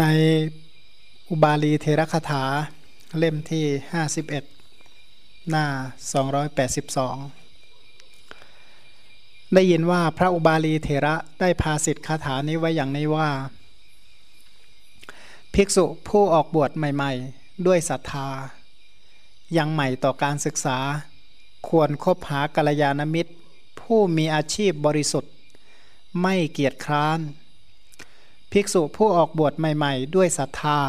ในอุบาลีเทระคาถาเล่มที่ 51 หน้า 282 ได้ยินว่าพระอุบาลีเทระได้พาสิทธิคาถานี้ไว้อย่างนี้ว่า ภิกษุผู้ออกบวชใหม่ๆ ด้วยศรัทธา ยังใหม่ต่อการศึกษา ควรคบหากัลยาณมิตร ผู้มีอาชีพบริสุทธิ์ ไม่เกียจคร้าน ภิกษุผู้ออกบวชใหม่ ๆ ด้วยศรัทธา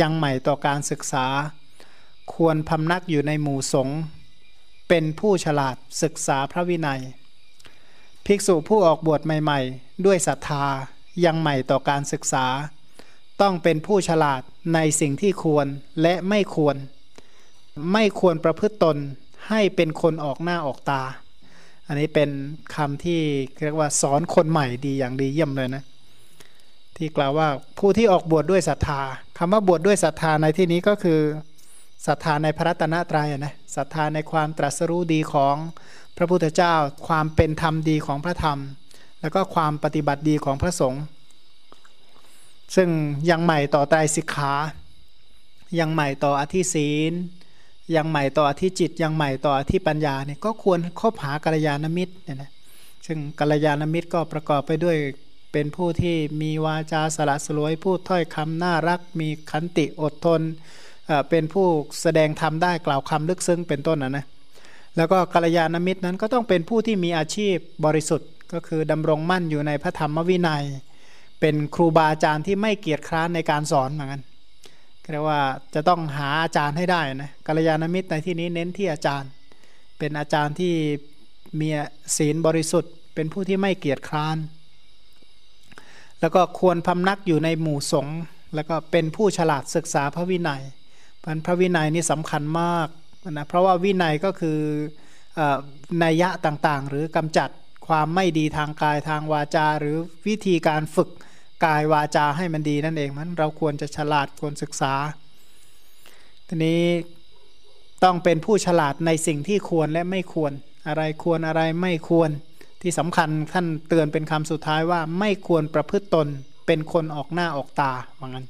ยังใหม่ต่อการศึกษา ควรพำนักอยู่ในหมู่สงฆ์เป็นผู้ฉลาดศึกษาพระวินัย ภิกษุผู้ออกบวชใหม่ ๆ ด้วยศรัทธายังใหม่ต่อการศึกษา ต้องเป็นผู้ฉลาดในสิ่งที่ควรและไม่ควร ไม่ควรประพฤติตนให้เป็นคนออกหน้าออกตา อันนี้เป็นคำที่เรียกว่าสอนคนใหม่ดีอย่างดีเยี่ยมเลยนะ ที่กล่าวว่าผู้ที่ออกบวชดด้วยศรัทธาคำว่าบวชดด้วยศรัทธาในที่นี้ก็คือศรัทธาในพระรัตนตรัยนะศรัทธาในความตรัสรู้ดีของพระพุทธเจ้า ความเป็นธรรมดีของพระธรรม แล้วก็ความปฏิบัติดีของพระสงฆ์ซึ่งยังใหม่ต่อไตรสิกขายังใหม่ต่ออธิศีล ยังใหม่ต่ออธิจิต ยังใหม่ต่ออธิปัญญาเนี่ยก็ควรคบหากัลยาณมิตรเนี่ยนะซึ่งกัลยาณมิตรก็ประกอบไปด้วย เป็นผู้ที่มีวาจาสละสลวยพูดถ้อยคำน่ารัก มีขันติอดทนเป็นผู้แสดงธรรมได้กล่าวคำลึกซึ้งเป็นต้นนะนะแล้วก็กัลยาณมิตรนั้นก็ต้องเป็นผู้ที่มีอาชีพบริสุทธิ์ก็คือดำรงมั่นอยู่ในพระธรรมวินัย เป็นครูบาอาจารย์ที่ไม่เกียจคร้านในการสอนเหมือนกันเรียกว่าจะต้องหาอาจารย์ให้ได้นะกัลยาณมิตรในที่นี้เน้นที่อาจารย์ เป็นอาจารย์ที่มีศีลบริสุทธิ์ เป็นผู้ที่ไม่เกียจคร้าน แล้วก็ควรพำนักอยู่ในหมู่สงฆ์แล้วก็เป็นผู้ฉลาดศึกษาพระวินัยพันพระวินัยนี่สำคัญมากนะเพราะว่าวินัยก็คือนัยยะต่างๆ หรือกำจัดความไม่ดีทางกายทางวาจา หรือวิธีการฝึกกายวาจาให้มันดีนั่นเองมันเราควรจะฉลาดควรศึกษา ทีนี้ต้องเป็นผู้ฉลาดในสิ่งที่ควรและไม่ควร อะไรควรอะไรไม่ควร ที่สำคัญท่านเตือนเป็นคำสุดท้ายว่าไม่ควรประพฤติตนเป็นคนออกหน้าออกตาว่างั้น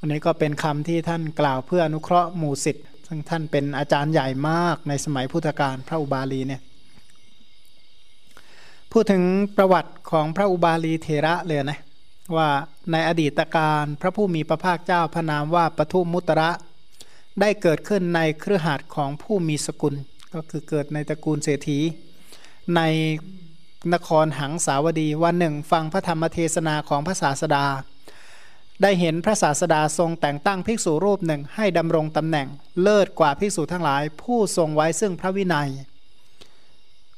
อันนี้ก็เป็นคำที่ท่านกล่าวเพื่ออนุเคราะห์หมู่สิทธิ์ซึ่งท่านเป็นอาจารย์ใหญ่มากในสมัยพุทธกาลพระอุบาลีเนี่ยพูดถึงประวัติของพระอุบาลีเทระเลยนะว่าในอดีตการพระผู้มีพระภาคเจ้าพระนามว่าปทุมุตระได้เกิดขึ้นในเครือข่ายของผู้มีสกุล ก็คือเกิดในตระกูลเศรษฐี ในนครหังสาวดีวันหนึ่ง ฟังพระธรรมเทศนาของพระศาสดา ได้เห็นพระศาสดาทรงแต่งตั้งภิกษุรูปหนึ่งให้ดำรงตำแหน่งเลิศกว่าภิกษุทั้งหลาย ผู้ทรงไว้ซึ่งพระวินัย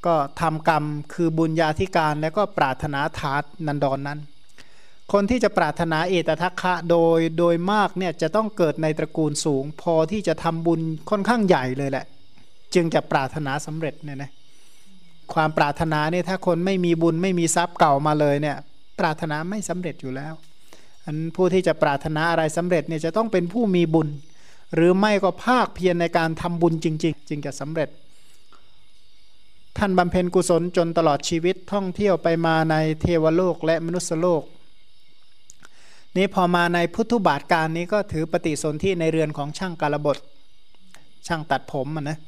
ก็ทำกรรมคือบุญญาธิการและก็ปรารถนาทาตนันดอนนั้น คนที่จะปรารถนาเอตทัคคะโดยโดยมากเนี่ยจะต้องเกิดในตระกูลสูง พอที่จะทำบุญค่อนข้างใหญ่เลยแหละ จึงจะปรารถนาสำเร็จเนี่ยนะความปรารถนาเนี่ยถ้าคนไม่มีบุญไม่มีทรัพย์เก่ามาเลยเนี่ย ปรารถนาไม่สำเร็จอยู่แล้ว อันผู้ที่จะปรารถนาอะไรสำเร็จเนี่ยจะต้องเป็นผู้มีบุญ หรือไม่ก็ภาคเพียรในการทำบุญจริง ๆ จึงจะสำเร็จ ท่านบำเพ็ญกุศลจนตลอดชีวิตท่องเที่ยวไปมาในเทวโลกและมนุษยโลก นี้พอมาในพุทธบาทการนี้ก็ถือปฏิสนธิในเรือนของช่างกาลบทช่างตัดผมนะ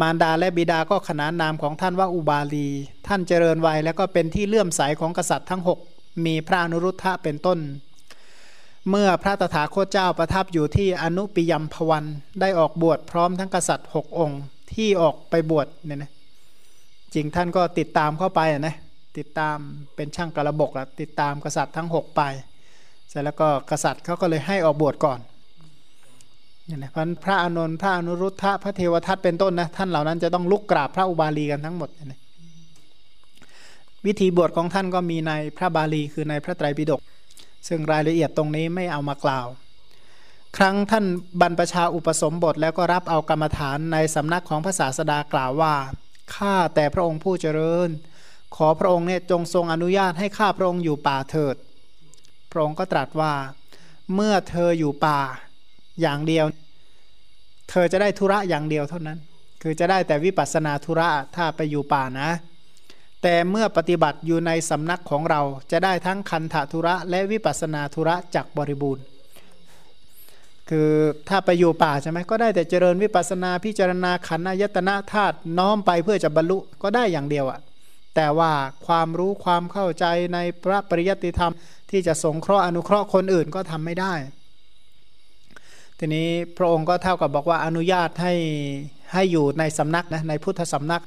มารดาและบิดาก็ขนานนามของท่านว่าอุบาลี ท่านเจริญวัยแล้วก็เป็นที่เลื่อมใสของกษัตริย์ทั้ง 6 มีพระอนุรุทธะเป็นต้น เมื่อพระตถาคตเจ้าประทับอยู่ที่อนุปิยมพวันได้ออกบวชพร้อมทั้งกษัตริย์ 6 องค์ ที่ออกไปบวชเนี่ยนะจริงท่านก็ติดตามเข้าไปนะติดตามเป็นช่างกระบกอะติดตามกษัตริย์ทั้ง 6 ไป เสร็จแล้วก็กษัตริย์เขาก็เลยให้ออกบวชก่อน นี่นะพระอานนท์พระอนุรุทธะพระเทวทัตเป็นต้นนะท่านเหล่านั้นจะต้องลุกกราบพระอุบาลีกันทั้งหมดนะวิธีบวชของท่านก็มีในพระบาลีคือในพระไตรปิฎกซึ่งรายละเอียดตรงนี้ไม่เอามากล่าว ครั้งท่านบรรพชาอุปสมบทแล้วก็รับเอากรรมฐานในสำนักของพระศาสดากล่าวว่าข้าแต่พระองค์ผู้เจริญ ขอพระองค์เนี่ยจงทรงอนุญาตให้ข้าพระองค์อยู่ป่าเถิด พระองค์ก็ตรัสว่า เมื่อเธออยู่ป่า อย่างเดียว เธอจะได้ธุระอย่างเดียวเท่านั้น คือจะได้แต่วิปัสนาธุระถ้าไปอยู่ป่านะ แต่เมื่อปฏิบัติอยู่ในสำนักของเราจะได้ทั้งคันธทุระและวิปัสนาธุระจักบริบูรณ์ คือถ้าไปอยู่ป่าใช่ไหมก็ได้แต่เจริญวิปัสนาพิจารณาขันธ์ยตนะธาตุน้อมไปเพื่อจะบรรลุก็ได้อย่างเดียวอะแต่ว่าความรู้ความเข้าใจในพระปริยัติธรรม ที่จะสงเคราะห์อนุเคราะห์คนอื่นก็ทำไม่ได้ ทีนี้พระองค์ก็เท่ากับบอกว่าอนุญาตให้ให้อยู่ในสำนักนะในพุทธสำนัก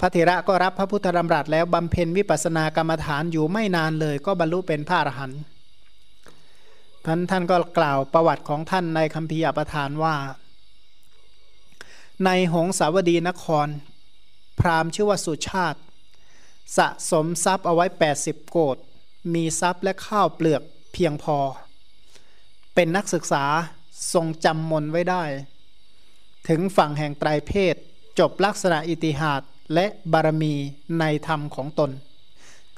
พระเถระก็รับพระพุทธดำรัสแล้วบำเพ็ญวิปัสสนากรรมฐานอยู่ไม่นานเลย ก็บรรลุเป็นพระอรหันต์ท่านท่านก็กล่าวประวัติของท่านในคัมภีร์อปทานว่า ในหงสาวดีนคร พราหมณ์ชื่อว่าสุชาติ สะสมทรัพย์เอาไว้ 80 โกดมีทรัพย์และข้าวเปลือกเพียงพอ เป็นนักศึกษา ทรงจำมนไว้ได้ ถึงฝั่งแห่งไตรเพศ จบลักษณะอิติหาดและบารมีในธรรมของตน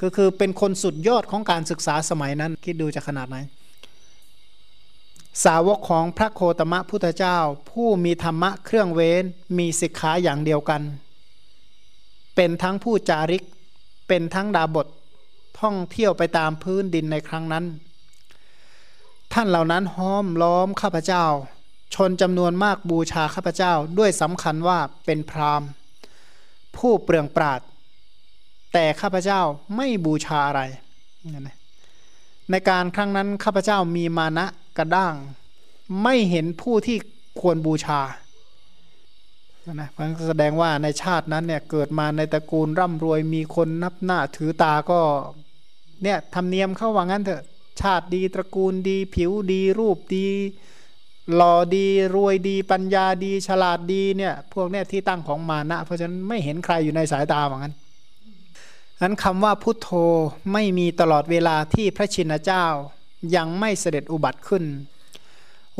ก็คือเป็นคนสุดยอดของการศึกษาสมัยนั้น คิดดูจะขนาดไหน สาวกของพระโคตมะพุทธเจ้า ผู้มีธรรมะเครื่องเว้น มีสิกขาอย่างเดียวกัน เป็นทั้งผู้จาริก เป็นทั้งดาบทท่องเที่ยวไปตามพื้นดินในครั้งนั้น ท่านเหล่านั้นห้อมล้อมข้าพเจ้า ชนจำนวนมากบูชาข้าพเจ้าด้วยสำคัญว่าเป็นพราหมณ์ ผู้เปลืองปราด แต่ข้าพเจ้าไม่บูชาอะไร ในการครั้งนั้นข้าพเจ้ามีมานะกระด้าง ไม่เห็นผู้ที่ควรบูชานะเพราะแสดงว่าในชาตินั้นเนี่ยเกิดมาในตระกูลร่ำรวยมีคนนับหน้าถือตาก็เนี่ยทำเนียมเข้าว่างั้นเถอะ ชาติดีตระกูลดี ผิวดีรูปดี หล่อดีรวยดีปัญญาดี ฉลาดดีเนี่ยพวกเนี่ยที่ตั้งของมานะ เพราะฉะนั้นไม่เห็นใครอยู่ในสายตาว่างั้นนั้นคำว่าพุทโธไม่มีตลอดเวลาที่พระชินเจ้า ยังไม่เสด็จอุบัติขึ้น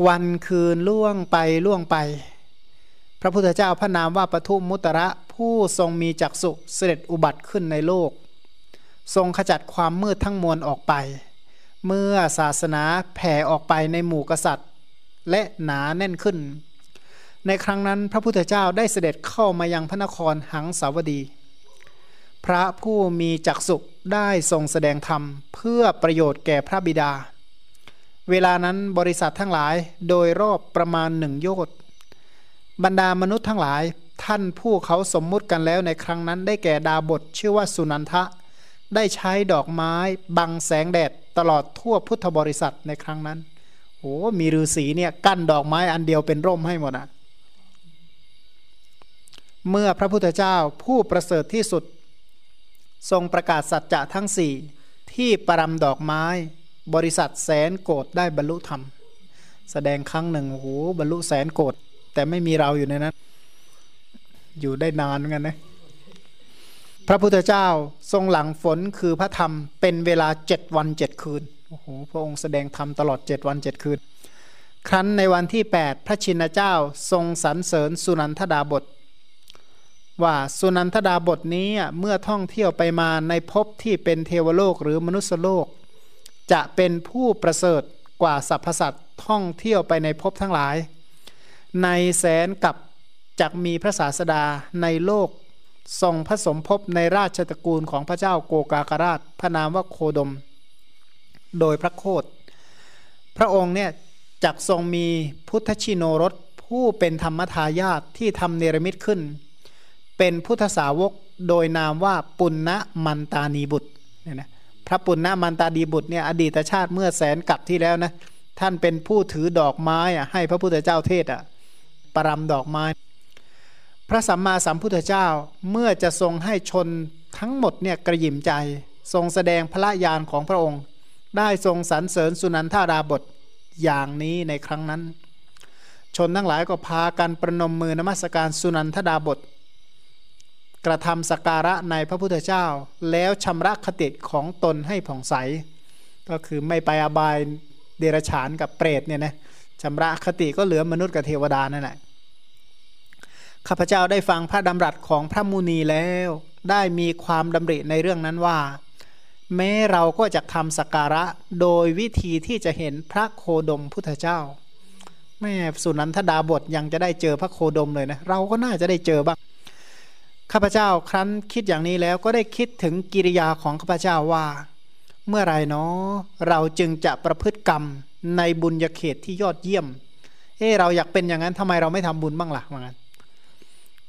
วันคืนล่วงไปล่วงไป พระพุทธเจ้าพระนามว่าปทุมมุตระผู้ทรงมีจักสุเสด็จอุบัติขึ้นในโลก ทรงขจัดความมืดทั้งมวลออกไป เมื่อศาสนาแผ่ออกไปในหมู่กษัตริย์ และหนาแน่นขึ้น ในครั้งนั้นพระพุทธเจ้าได้เสด็จเข้ามายังพระนครหังสาวดี พระผู้มีจักสุได้ทรงแสดงธรรมเพื่อประโยชน์แก่พระบิดา เวลานั้นบริษัททั้งหลายโดยรอบประมาณหนึ่งโยชน์บรรดามนุษย์ทั้งหลายท่านผู้เขาสมมุติกันแล้วในครั้งนั้นได้แก่ดาบทชื่อว่าสุนันทะ ได้ใช้ดอกไม้บังแสงแดดตลอดทั่วพุทธบริษัทในครั้งนั้นโอ้มีฤาษีเนี่ยกั้นดอกไม้อันเดียวเป็นร่มให้หมดอะ เมื่อพระพุทธเจ้าผู้ประเสริฐที่สุด ทรงประกาศสัจจะทั้งสี่ที่ปรำดอกไม้ บริษัทแสนโกดได้บรรลุธรรม แสดงครั้งหนึ่งโอ้โหบรรลุแสนโกดแต่ไม่มีเราอยู่ในนั้น อยู่ได้นานเหมือนกันนะ พระพุทธเจ้าทรงหลังฝนคือพระธรรมเป็นเวลาเจ็ดวันเจ็ดคืนโอ้โหพระองค์แสดงธรรมตลอดเจ็ดวันเจ็ดคืน ครั้นในวันที่ 8 พระชินเจ้าทรงสรรเสริญสุนันทดาบท ว่าสุนันทดาบทนี้เมื่อท่องเที่ยวไปมาในภพที่เป็นเทวโลกหรือมนุษยโลก จะเป็นผู้ประเสริฐกว่าสรรพสัตว์ท่องเที่ยวไปในภพทั้งหลาย ในแสนกับจักมีพระศาสดาในโลก ทรงผสมภพในราชตระกูลของพระเจ้าโกกากราช พระนามว่าโคดม โดยพระโคดพระองค์เนี่ยจักทรงมีพุทธชิโนรสผู้เป็นธรรมทายาทที่ทำเนรมิตขึ้น เป็นพุทธสาวกโดยนามว่าปุณณมันตานีบุตรเนี่ยนะพระปุณณมันตาดีบุตรเนี่ยอดีตชาติเมื่อแสนกับที่แล้วนะท่านเป็นผู้ถือดอกไม้อะให้พระพุทธเจ้าเทศอะปรำดอกไม้ พระสัมมาสัมพุทธเจ้าเมื่อจะทรงให้ชนทั้งหมดเนี่ยกระยิมใจ ทรงแสดงพระญาณของพระองค์ ได้ทรงสรรเสริญสุนันทาราบทอย่างนี้ในครั้งนั้น ชนทั้งหลายก็พากันประนมมือนมัสการสุนันทดาบท กระทำสักการะในพระพุทธเจ้า แล้วชำระคติของตนให้ผ่องใส ก็คือไม่ไปอบายเดรฉานกับเปรตเนี่ยนะชำระคติก็เหลือมนุษย์กับเทวดานั่นแหละ ข้าพเจ้าได้ฟังพระดำรัสของพระมุนีแล้ว ได้มีความดำริในเรื่องนั้นว่า แม้เราก็จะทำสักการะโดยวิธีที่จะเห็นพระโคดมพุทธเจ้าแม่สุนันทดาบทยังจะได้เจอพระโคดมเลยนะเราก็น่าจะได้เจอบ้างข้าพเจ้าครั้นคิดอย่างนี้แล้วก็ได้คิดถึงกิริยาของข้าพเจ้าว่า เมื่อไรเนาะเราจึงจะประพฤติกรรมในบุญญาเขตที่ยอดเยี่ยม เออเราอยากเป็นอย่างนั้นทำไมเราไม่ทำบุญบ้างละ่ะว่างั้นก็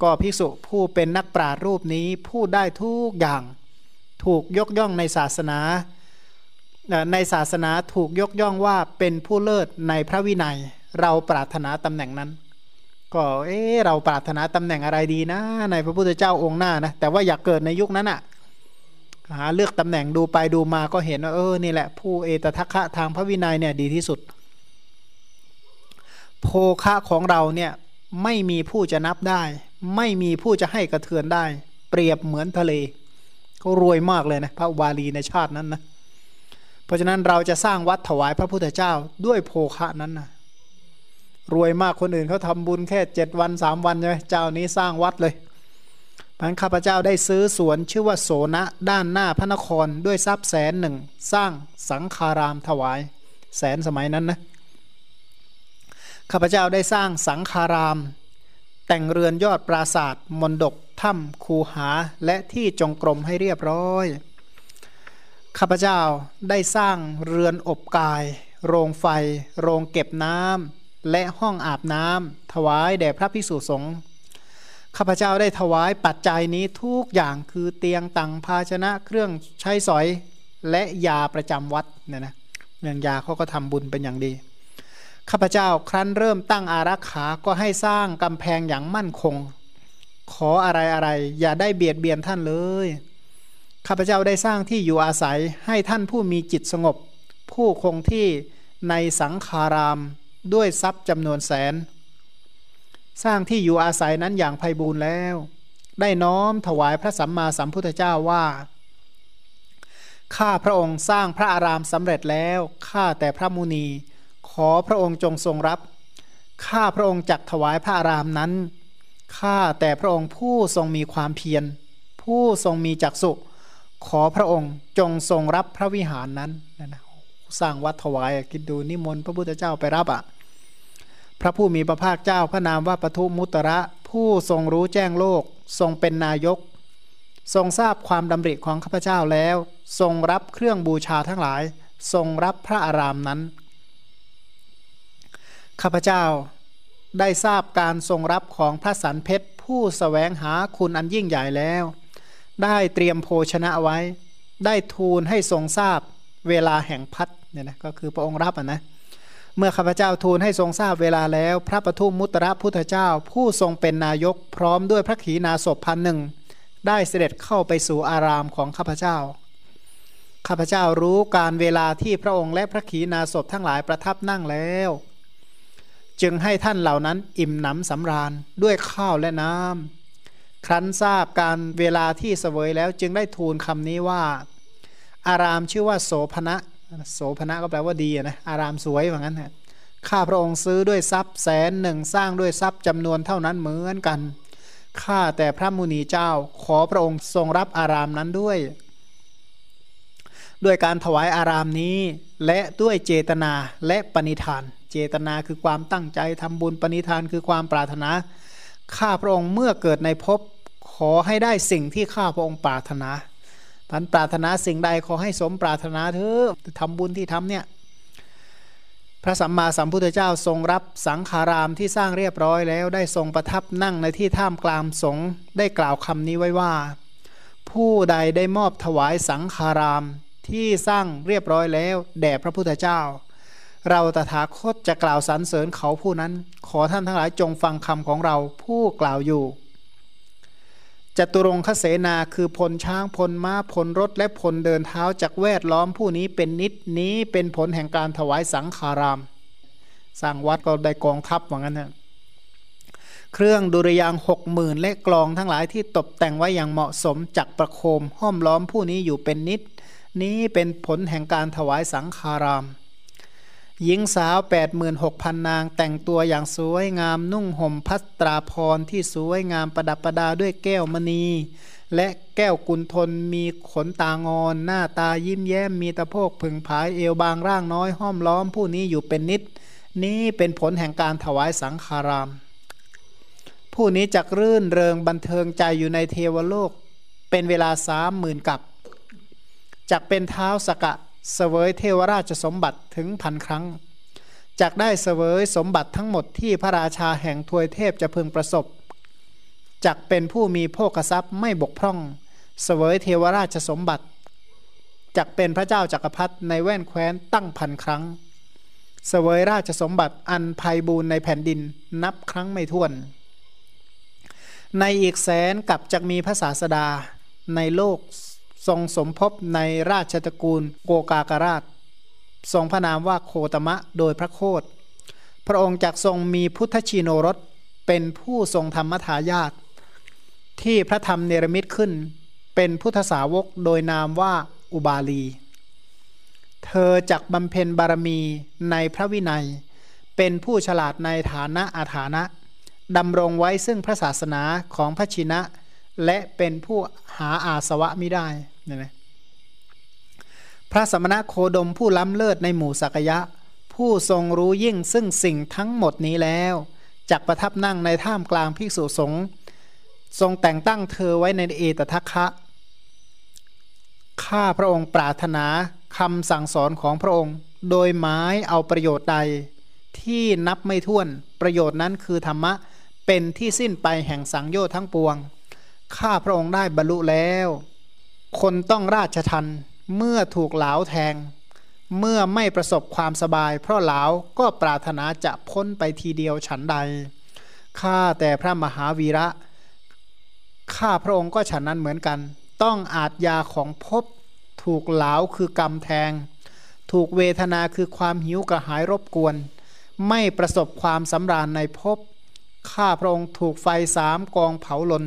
ก็ภิกษุผู้เป็นนักปรารูปนี้พูดได้ทุกอย่างถูกยกย่องในศาสนา ในศาสนาถูกยกย่องว่าเป็นผู้เลิศในพระวินัย เราปรารถนาตำแหน่งนั้น ก็เออเราปรารถนาตำแหน่งอะไรดีนะ ในพระพุทธเจ้าองค์หน้านะแต่ว่าอยากเกิดในยุคนั้นอะ่ะหาเลือกตำแหน่งดูไปดูมาก็เห็นว่าเออนี่แหละผู้เอตทัคคะทางพระวินัยเนี่ยดีที่สุด โภคะของเราเนี่ยไม่มีผู้จะนับได้ ไม่มีผู้จะให้กระเทือนได้ เปรียบเหมือนทะเลเขารวยมากเลยนะพระวาลีในชาตินั้นนะเพราะฉะนั้นเราจะสร้างวัดถวายพระพุทธเจ้าด้วยโภคะนั้นนะรวยมากคนอื่นเขาทำบุญแค่เจ็ดวันสามวันใช่ไหมเจ้านี้สร้างวัดเลยพันข้าพเจ้าได้ซื้อสวนชื่อว่าโสนะด้านหน้าพระนครด้วยทรัพย์แสนหนึ่งสร้างสังคารามถวาย แสนสมัยนั้นนะข้าพเจ้าได้สร้างสังคาราม แต่งเรือนยอดปราศาสตร์มนดกถ้ำคูหาและที่จงกรมให้เรียบร้อย ข้าพเจ้าได้สร้างเรือนอบกาย โรงไฟ โรงเก็บน้ำและห้องอาบน้ำถวายแด่พระภิกษุสงฆ์ข้าพเจ้าได้ถวายปัจจัยนี้ทุกอย่างคือเตียงตังภาชนะเครื่องใช้สอยและยาประจำวัดเนี่ยนะเรื่องยาเขาก็ทำบุญเป็นอย่างดี ข้าพเจ้าครั้นเริ่มตั้งอารักขาก็ให้สร้างกำแพงอย่างมั่นคง ขออะไรอะไร อย่าได้เบียดเบียนท่านเลย ข้าพเจ้าได้สร้างที่อยู่อาศัยให้ท่านผู้มีจิตสงบ ผู้คงที่ในสังขารามด้วยทรัพย์จำนวนแสน สร้างที่อยู่อาศัยนั้นอย่างไพบูรณ์แล้ว ได้น้อมถวายพระสัมมาสัมพุทธเจ้าว่าข้าพระองค์สร้างพระอารามสำเร็จแล้วข้าแต่พระมุนี ขอพระองค์จงทรงรับ ข้าพระองค์จักถวายพระอารามนั้น ข้าแต่พระองค์ผู้ทรงมีความเพียร ผู้ทรงมีจักสุขอพระองค์จงทรงรับพระวิหารนั้นนะสร้างวัดถวายคิดดูนิมนต์พระพุทธเจ้าไปรับอะ่ะพระผู้มีพระภาคเจ้าพระนามว่าปทุมุตระ ผู้ทรงรู้แจ้งโลก ทรงเป็นนายก ทรงทราบความดำริของข้าพเจ้าแล้ว ทรงรับเครื่องบูชาทั้งหลาย ทรงรับพระอารามนั้น ข้าพเจ้าได้ทราบการทรงรับของพระสันเพชรผู้สแสวงหาคุณอันยิ่งใหญ่แล้ว ได้เตรียมโภชนะไว้ ได้ทูลให้ทรงทราบเวลาแห่งพัดเนี่ยนะก็คือพระองค์รับอะนะเมื่อข้าพเจ้าทูลให้ทรงทราบเวลาแล้ว พระปทุมมุตระพุทธเจ้า ผู้ทรงเป็นนายกพร้อมด้วยพระขีณาสพพันหนึ่งได้เสด็จเข้าไปสู่อารามของข้าพเจ้าข้าพเจ้ารู้การเวลาที่พระองค์และพระขีณาสพทั้งหลายประทับนั่งแล้ว จึงให้ท่านเหล่านั้นอิ่มหนำสำราญด้วยข้าวและน้ำครั้นทราบการเวลาที่เสวยแล้วจึงได้ทูลคำนี้ว่า อารามชื่อว่าโสภณะโสภณะก็แปลว่าดีนะอารามสวยเหมือนกันฮะข้าพระองค์ซื้อด้วยทรัพย์แสนหนึ่งสร้างด้วยทรัพย์จำนวนเท่านั้นเหมือนกันข้าแต่พระมุนีเจ้าขอพระองค์ทรงรับอารามนั้นด้วย ด้วยการถวายอารามนี้และด้วยเจตนาและปณิธาน เจตนาคือความตั้งใจทำบุญปณิธานคือความปรารถนา ข้าพระองค์เมื่อเกิดในภพขอให้ได้สิ่งที่ข้าพระองค์ปรารถนาท่านปรารถนาสิ่งใดขอให้สมปรารถนาเถอะทำบุญที่ทำเนี่ยพระสัมมาสัมพุทธเจ้าทรงรับสังขารามที่สร้างเรียบร้อยแล้วได้ทรงประทับนั่งในที่ท่ามกลางสงได้กล่าวคำนี้ไว้ว่า ผู้ใดได้มอบถวายสังขารามที่สร้างเรียบร้อยแล้ว แด่พระพุทธเจ้า เราตถาคตจะกล่าวสรรเสริญเขาผู้นั้น ขอท่านทั้งหลายจงฟังคำของเราผู้กล่าวอยู่จตุรงคเสนาคือพลช้างพลม้าพลรถและพลเดินเท้าจากแวดล้อมผู้นี้เป็นนิดนี้เป็นผลแห่งการถวายสังขาราม สร้างวัดก็ได้กองทัพว่างั้นนะเครื่องดุริยางหกหมื่นและกลองทั้งหลายที่ตกแต่งไว้อย่างเหมาะสมจักประโคมห้อมล้อมผู้นี้อยู่เป็นนิด นี้เป็นผลแห่งการถวายสังขาราม หญิงสาว 86,000 นางแต่งตัวอย่างสวยงามนุ่งห่มพัตราพรที่สวยงามประดับประดาด้วยแก้วมณี และแก้วกุลทนมีขนตางอน หน้าตายิ้มแย้มมีตะโพกผึ่งผายเอวบางร่างน้อยห้อมล้อมผู้นี้อยู่เป็นนิด นี้เป็นผลแห่งการถวายสังขาราม ผู้นี้จักรื่นเริงบันเทิงใจอยู่ในเทวโลก เป็นเวลาสามหมื่นกับจักเป็นเท้าสกะ เสวยเทวราชสมบัติถึงพันครั้งจักได้เสวยสมบัติทั้งหมดที่พระราชาแห่งทวยเทพจะพึงประสบจักเป็นผู้มีโภคทรัพย์ไม่บกพร่อง เสวยเทวราชสมบัติจักเป็นพระเจ้าจักรพรรดิในแว่นแคว้นตั้งพันครั้ง เสวยราชสมบัติอันภัยบูรในแผ่นดินนับครั้งไม่ถ้วน ในอีกแสนกับจะมีพระศาสดาในโลก ทรงสมภพในราชตระกูลโกกากราช ทรงพระนามว่าโคตมะโดยพระโคดพระองค์จักทรงมีพุทธชิโนรสเป็นผู้ทรงธรรมทายาทที่พระธรรมเนรมิตขึ้น เป็นพุทธสาวกโดยนามว่าอุบาลี เธอจักบำเพ็ญบารมีในพระวินัย เป็นผู้ฉลาดในฐานะอาฐานะดำรงไว้ซึ่งพระศาสนาของพระชินะ และเป็นผู้หาอาสวะไม่ได้ เนี่ยนะพระสมณะโคดมผู้ล้ำเลิศในหมู่สักยะ ผู้ทรงรู้ยิ่งซึ่งสิ่งทั้งหมดนี้แล้วจักประทับนั่งในท่ามกลางภิกษุสงฆ์ทรงแต่งตั้งเธอไว้ในเอตทัคคะข้าพระองค์ปรารถนาคำสั่งสอนของพระองค์ โดยหมายเอาประโยชน์ใด ที่นับไม่ถ้วนประโยชน์นั้นคือธรรมะเป็นที่สิ้นไปแห่งสังโยชน์ทั้งปวง ข้าพระองค์ได้บรรลุแล้ว คนต้องราชทันเมื่อถูกเหลาแทง เมื่อไม่ประสบความสบาย เพราะเหลาก็ปรารถนาจะพ้นไปทีเดียวฉันใดข้าแต่พระมหาวีระข้าพระองค์ก็ฉันนั้นเหมือนกัน ต้องอาจยาของภพถูกเหลาคือกรรมแทง ถูกเวทนาคือความหิวกระหายรบกวน ไม่ประสบความสำราญในภพข้าพระองค์ถูกไฟสามกองเผาลน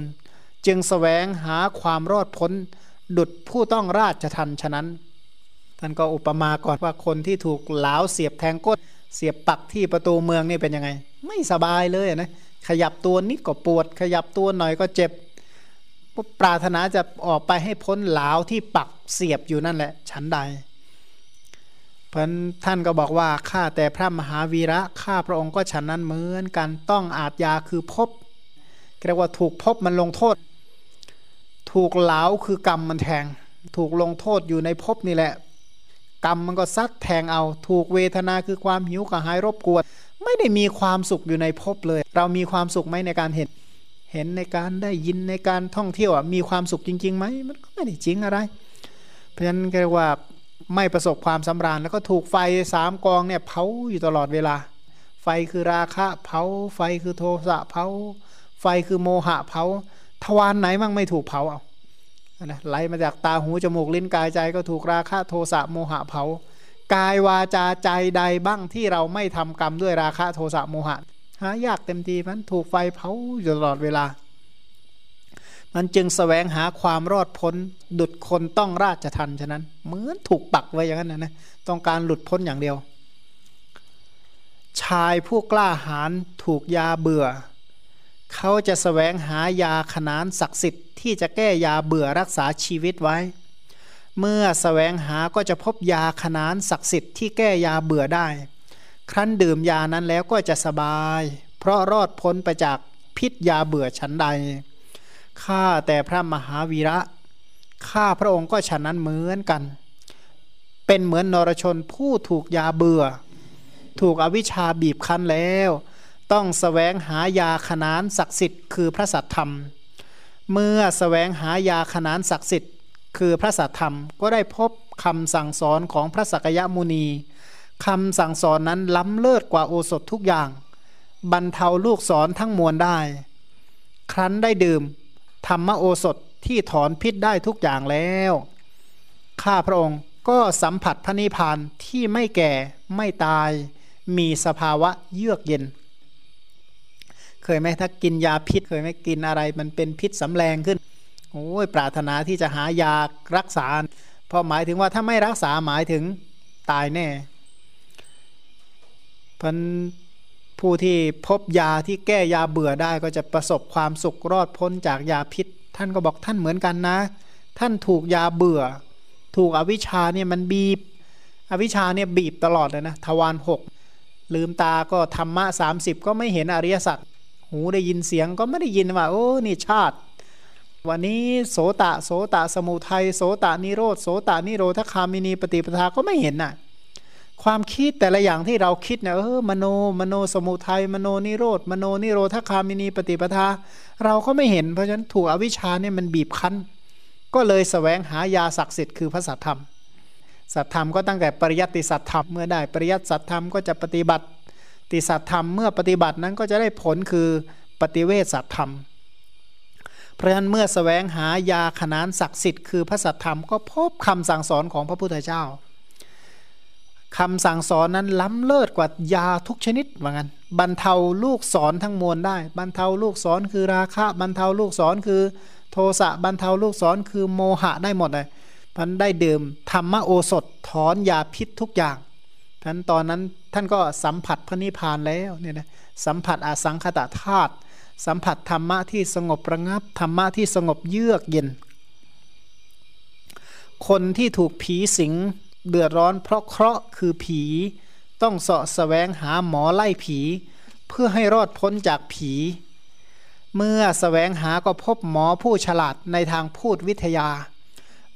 จึงสแสวงหาความรอดพ้น ดุดผู้ต้องราชทันฉะนั้น ท่านก็อุปมาก่อนว่าคนที่ถูกเหลาเสียบแทงก้นเสียบปักที่ประตูเมืองนี่เป็นยังไง ไม่สบายเลยนะขยับตัวนิดก็ปวด ขยับตัวหน่อยก็เจ็บปรารถนาจะออกไปให้พ้นเหลาที่ปักเสียบอยู่นั่นแหละฉันใดเพราะท่านก็บอกว่าข้าแต่พระมหาวีระข้าพระองค์ก็ฉันนั้นเหมือนกันต้องอาจยาคือพบเรียกว่าถูกพบมันลงโทษ ถูกเหลาคือกรรมมันแทง ถูกลงโทษอยู่ในภพนี่แหละ กรรมมันก็ซัดแทงเอา ถูกเวทนาคือความหิวกระหายรบกวน ไม่ได้มีความสุขอยู่ในภพเลย เรามีความสุขไหมในการเห็น เห็นในการได้ยินในการท่องเที่ยวมีความสุขจริงๆไหมมันก็ไม่ได้จริงอะไร เพราะฉะนั้นเรียกว่าไม่ประสบความสำราญแล้วก็ถูกไฟสามกองเนี่ยเผาอยู่ตลอดเวลา ไฟคือราคะเผา ไฟคือโทสะเผา ไฟคือโมหะเผา ทวารไหนมั่งไม่ถูกเผาเอานะไหลมาจากตาหูจมูกลิ้นกายใจก็ถูกราคะโทสะโมหะเผากายวาจาใจใดบ้างที่เราไม่ทำกรรมด้วยราคะโทสะโมหะหายากเต็มทีมันถูกไฟเผาอยู่ตลอดเวลา มันจึงสแสวงหาความรอดพ้นดุดคนต้องราชทันฉะนั้น เหมือนถูกปักไว้อย่างนั้นนะนะต้องการหลุดพ้นอย่างเดียว ชายผู้กล้าหาญถูกยาเบื่อ เขาจะสแสวงหายาขนานศักดิ์สิทธิ์ที่จะแก้ยาเบื่อรักษาชีวิตไว้ เมื่อสแสวงหาก็จะพบยาขนานศักดิ์สิทธิ์ที่แก้ยาเบื่อได้ ครั้นดื่มยานั้นแล้วก็จะสบาย เพราะรอดพ้นไปจากพิษยาเบื่อฉันใด ข้าแต่พระมหาวีระ ข้าพระองค์ก็ฉันนั้นเหมือนกัน เป็นเหมือนนรชนผู้ถูกยาเบื่อ ถูกอวิชชาบีบคั้นแล้ว ต้องสแสวงหายาขนานศักดิ์สิทธิ์คือพระสัตธรรม เมื่อสแสวงหายาขนานศักดิ์สิทธิ์ คือพระสัตธรรมก็ได้พบคำสั่งสอนของพระสักยมุนีคำสั่งสอนนั้นล้ำเลิศกว่าโอสถทุกอย่าง บรรเทาลูกสอนทั้งมวลได้ ครั้นได้ดื่ม ธรรมโอสถที่ถอนพิษได้ทุกอย่างแล้วข้าพระองค์ก็สัมผัสพระนิพพานที่ไม่แก่ไม่ตาย มีสภาวะเยือกเย็น เคยไหมถ้ากินยาพิษ เคยไหมกินอะไร มันเป็นพิษสำแรงขึ้นโอ้ยปรารถนาที่จะหายารักษา เพราะหมายถึงว่าถ้าไม่รักษาหมายถึงตายแน่พันผู้ที่พบยาที่แก้ยาเบื่อได้ก็จะประสบความสุขรอดพ้นจากยาพิษ ท่านก็บอกท่านเหมือนกันนะ ท่านถูกยาเบื่อ ถูกอวิชชาเนี่ยมันบีบ อวิชชาเนี่ยบีบตลอดเลยนะทวารหกลืมตาก็ธรรมะสามสิบก็ไม่เห็นอริยสัจ หูได้ยินเสียงก็ไม่ได้ยินว่าโอ้นี่ชาติ อันนี้โสตะโสตะสมุทัยโสตะนิโรธโสตะนิโรธคามินีปฏิปทาก็ไม่เห็นน่ะความคิดแต่ละอย่างที่เราคิดเนี่ยเออมโนมโนสมุทัยมโนนิโรธมโนนิโรธคามินีปฏิปทา เราก็ไม่เห็นเพราะฉะนั้นถูกอวิชชาเนี่ยมันบีบคั้น ก็เลยสแสวงหายาศักดิ์สิทธิ์คือพระสัทธรรมสัทธรรมก็ตั้งแต่ปริยัติสัทธรรมเมื่อได้ปริยัติสัทธรรมก็จะปฏิบัติ ติสัตธรรมเมื่อปฏิบัตินั้นก็จะได้ผลคือปฏิเวสสัตธรรม เพราะฉะนั้นเมื่อสแสวงหายาขนานศักดิ์สิทธิ์คือพระสัทธรรมก็พบคำสั่งสอนของพระพุทธเจ้าคำสั่งสอนนั้นล้ำเลิศกว่ายาทุกชนิดว่างั้นบรรเทาลูกศรทั้งมวลได้ บรรเทาลูกศรคือราคะ บรรเทาลูกศรคือโทสะบรรเทาลูกศรคือโมหะได้หมดเลยมันได้ดื่มธรรมโอสถถอนยาพิษทุกอย่าง ท่านตอนนั้นท่านก็สัมผัสพระนิพพานแล้วเนี่ยนะสัมผัสอสังขตธาตุสัมผัสธรรมะที่สงบระงับธรรมะที่สงบเยือกเย็น คนที่ถูกผีสิงเดือดร้อนเพราะเคราะห์คือผีต้องเสาะแสวงหาหมอไล่ผี เพื่อให้รอดพ้นจากผี เมื่อสแสวงหาก็พบหมอผู้ฉลาดในทางพูดวิทยา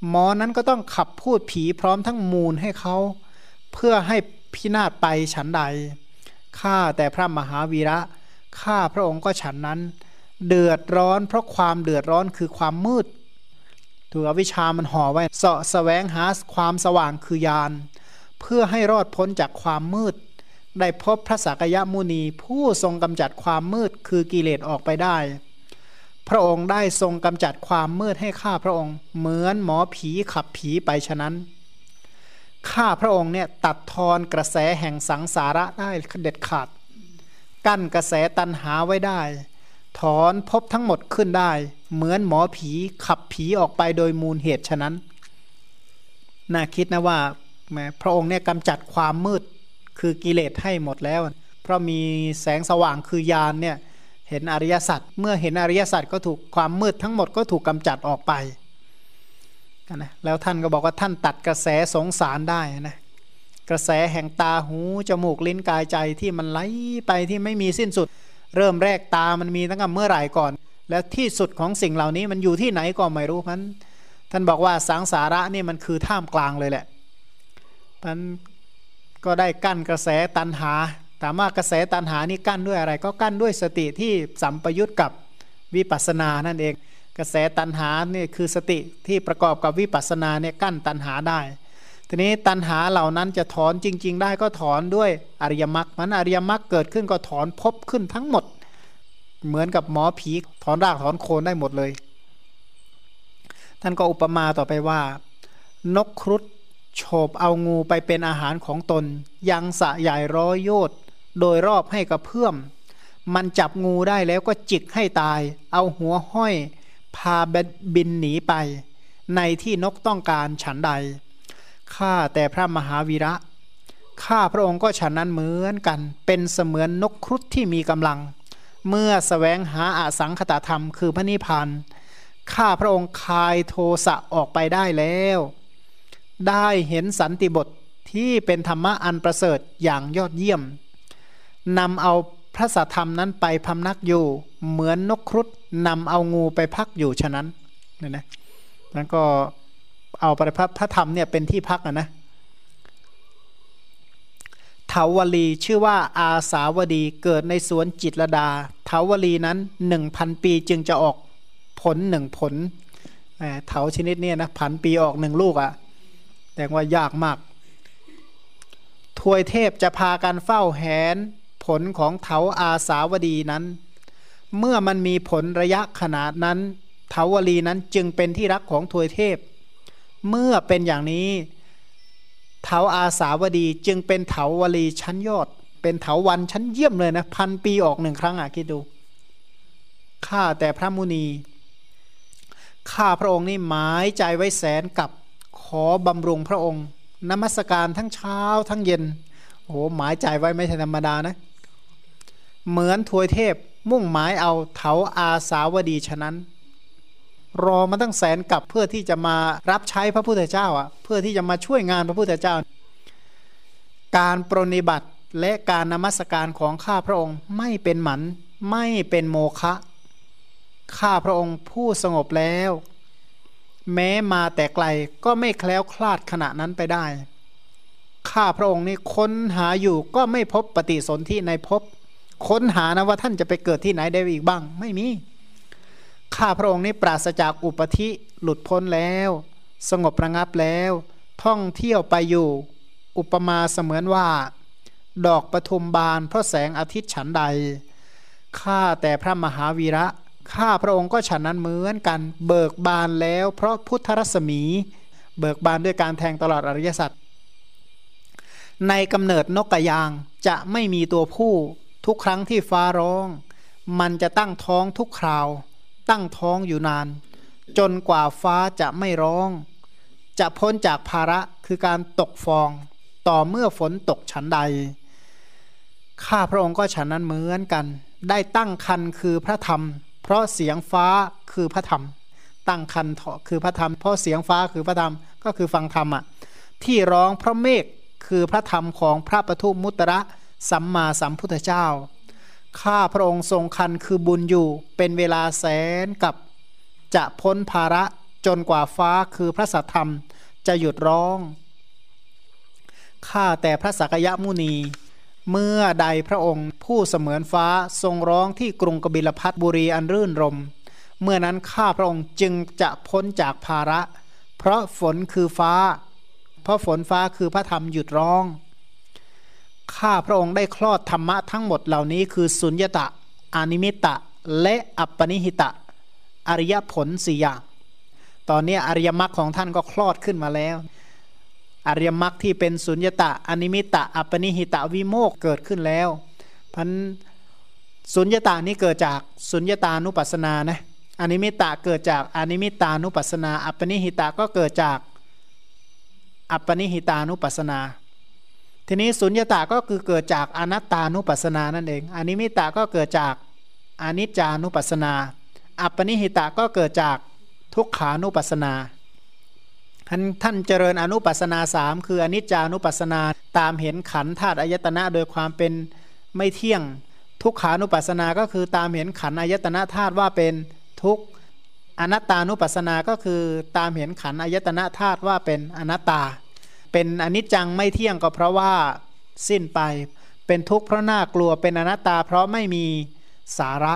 หมอนั้นก็ต้องขับพูดผีพร้อมทั้งมูลให้เขา เพื่อให้พินาศไปฉันใด ข้าแต่พระมหาวีระ ข้าพระองค์ก็ฉันนั้น เดือดร้อนเพราะความเดือดร้อนคือความมืดถูกอวิชามันห่อไว้เสาะแสวงหาความสว่างคือยาน เพื่อให้รอดพ้นจากความมืด ได้พบพระสักยมุนีผู้ทรงกำจัดความมืดคือกิเลสออกไปได้ พระองค์ได้ทรงกำจัดความมืดให้ข้าพระองค์ เหมือนหมอผีขับผีไปฉะนั้น ข้าพระองค์เนี่ยตัดทอนกระแสแห่งสังสาระได้เด็ดขาด กั้นกระแสตันหาไว้ได้ ถอนพบทั้งหมดขึ้นได้ เหมือนหมอผีขับผีออกไปโดยมูลเหตุฉะนั้นน่าคิดนะว่าแม้พระองค์เนี่ยกำจัดความมืดคือกิเลสให้หมดแล้ว เพราะมีแสงสว่างคือยานเนี่ยเห็นอริยสัจเมื่อเห็นอริยสัจก็ถูกความมืดทั้งหมดก็ถูกกำจัดออกไป นะแล้วท่านก็บอกว่าท่านตัดกระแสสงสารได้นะกระแสแห่งตาหูจมูกลิ้นกายใจที่มันไหลไปที่ไม่มีสิ้นสุด เริ่มแรกตามันมีตั้งแต่เมื่อไหร่ก่อน แล้วที่สุดของสิ่งเหล่านี้มันอยู่ที่ไหนก็ไม่รู้พันท่านบอกว่าสังสาระนี่มันคือท่ามกลางเลยแหละพันก็ได้กั้นกระแสตันหาถามว่ากระแสตันหานี่กั้นด้วยอะไร ก็กั้นด้วยสติที่สัมปยุตกับวิปัสสนานั่นเอง ระแสตันหาเนี่ยคือสติที่ประกอบกับวิปัสสนาเนี่ยกั้นตันหาได้ ทีนี้ตันหาเหล่านั้นจะถอนจริง ๆ ได้ก็ถอนด้วยอริยมรรคมันอริยมรรคเกิดขึ้นก็ถอนพบขึ้นทั้งหมด เหมือนกับหมอผีถอนรากถอนโคนได้หมดเลย ท่านก็อุปมาต่อไปว่า นกครุฑโฉบเอางูไปเป็นอาหารของตน ยังสะใหญ่ร้อยโยดโดยรอบให้กระเพื่อม มันจับงูได้แล้วก็จิกให้ตาย เอาหัวห้อย พาบินหนีไป ในที่นกต้องการฉันใด ข้าแต่พระมหาวีระ ข้าพระองค์ก็ฉันนั้นเหมือนกัน เป็นเสมือนนกครุฑที่มีกำลัง เมื่อสแสวงหาอาสังขตธรรมคือพระนิพพานข้าพระองค์คายโทสะออกไปได้แล้ว ได้เห็นสันติบทที่เป็นธรรมะอันประเสริฐอย่างยอดเยี่ยมนำเอา พระสัทธรรมนั้นไปพำนักอยู่เหมือนนกครุฑนำเอางูไปพักอยู่ฉะนั้นเนี่ยนะแล้วก็เอาไปริพัพระธรรมเนี่ยเป็นที่พักนะเถาวลีชื่อว่าอาสาวดีเกิดในสวนจิตรดาเถาวลีนั้นหนึ่งพันปีจึงจะออกผลหนึ่งผลเถาชนิดนี้นะพันปีออกหนึ่งลูกอะ่ะแต่ว่ายากมาก ทวยเทพจะพากันเฝ้าแหน ผลของเถาอาสาวดีนั้น เมื่อมันมีผลระยะขนาดนั้นเถาวลีนั้นจึงเป็นที่รักของทวยเทพ เมื่อเป็นอย่างนี้เถาอาสาวดีจึงเป็นเถาวลีชั้นยอด เป็นเถาวันชั้นเยี่ยมเลยนะพันปีออกหนึ่งครั้งอะคิดดูข้าแต่พระมุนีข้าพระองค์นี่หมายใจไว้แสนกับขอบำรุงพระองค์นมัสการทั้งเช้าทั้งเย็นโอ้หมายใจไว้ไม่ใช่ธรรมดานะ เหมือนทวยเทพมุ่งหมายเอาเถาอาสาวดีฉะนั้น รอมาตั้งแสนกับเพื่อที่จะมารับใช้พระพุทธเจ้าอะเพื่อที่จะมาช่วยงานพระพุทธเจ้า การปรนิบัติและการนมัสการของข้าพระองค์ไม่เป็นหมันไม่เป็นโมฆะข้าพระองค์ผู้สงบแล้ว แม้มาแต่ไกลก็ไม่แคล้วคลาดขณะนั้นไปได้ ข้าพระองค์นี่ค้นหาอยู่ก็ไม่พบปฏิสนธิในภพ ค้นหานะว่าท่านจะไปเกิดที่ไหนได้อีกบ้าง ไม่มีข้าพระองค์นี่ปราศจากอุปธิหลุดพ้นแล้ว สงบระงับแล้ว ท่องเที่ยวไปอยู่ อุปมาเสมือนว่า ดอกปทุมบานเพราะแสงอาทิตย์ฉันใดข้าแต่พระมหาวีระข้าพระองค์ก็ฉันนั้นเหมือนกัน เบิกบานแล้ว เพราะพุทธรัศมี เบิกบานด้วยการแทงตลอดอริยสัจในกำเนิดนกกระยางจะไม่มีตัวผู้ ทุกครั้งที่ฟ้าร้อง มันจะตั้งท้องทุกคราว ตั้งท้องอยู่นาน จนกว่าฟ้าจะไม่ร้อง จะพ้นจากภาระคือการตกฟอง ต่อเมื่อฝนตกฉันใด ข้าพระองค์ก็ฉันนั้นเหมือนกัน ได้ตั้งคันคือพระธรรม เพราะเสียงฟ้าคือพระธรรม ตั้งคันคือพระธรรม เพราะเสียงฟ้าคือพระธรรมก็คือฟังธรรมอะที่ร้องเพราะเมฆคือพระธรรมของพระปทุมมุตระ สัมมาสัมพุทธเจ้า ข้าพระองค์ทรงคันคือบุญอยู่ เป็นเวลาแสนกับ จะพ้นภาระจนกว่าฟ้าคือพระสัทธรรมจะหยุดร้อง ข้าแต่พระสักยมุนี เมื่อใดพระองค์ผู้เสมือนฟ้าทรงร้องที่กรุงกบิลพัทบุรีอันรื่นรม เมื่อนั้นข้าพระองค์จึงจะพ้นจากภาระ เพราะฝนคือฟ้า เพราะฝนฟ้าคือพระธรรมหยุดร้อง ข้าพระองค์ได้คลอดธรรมะทั้งหมดเหล่านี้คือสุญญตะอนิมิตะ และอัปปนิหิตะ อริยผลสี่อย่าง ตอนนี้อริยมรรคของท่านก็คลอดขึ้นมาแล้ว อริยมรรคที่เป็นสุญญตะอนิมิตตะ อัปปณิหิตะวิโมกข์เกิดขึ้นแล้วพันสุญญตานี้เกิดจากสุญญตานุปัสสนานะอนิมิตตะเกิดจากอนิมิตตานุปัสสนา อัปปณิหิตะก็เกิดจากอัปปณิหิตานุปัสสนา ทีนี้สุญญตาก็คือเกิดจากอนัตตานุปัสสนานั่นเองอนิมิตตาก็เกิดจากอนิจจานุปัสสนา อัปปนิหิตาก็เกิดจากทุกขานุปัสสนาท่านท่านเจริญอนุปัสนาสามคืออนิจจานุปัสนาตามเห็นขันธาตุอายตนะโดยความเป็นไม่เที่ยง ทุกขานุปัสนาก็คือตามเห็นขันอายตนะธาตุว่าเป็นทุกอนัตตานุปัสสนาก็คือตามเห็นขันอายตนะธาตุว่าเป็นอนัตตา เป็นอนิจจังไม่เที่ยงก็เพราะว่าสิ้นไป เป็นทุกข์เพราะน่ากลัวเป็นอนัตตาเพราะไม่มีสาระ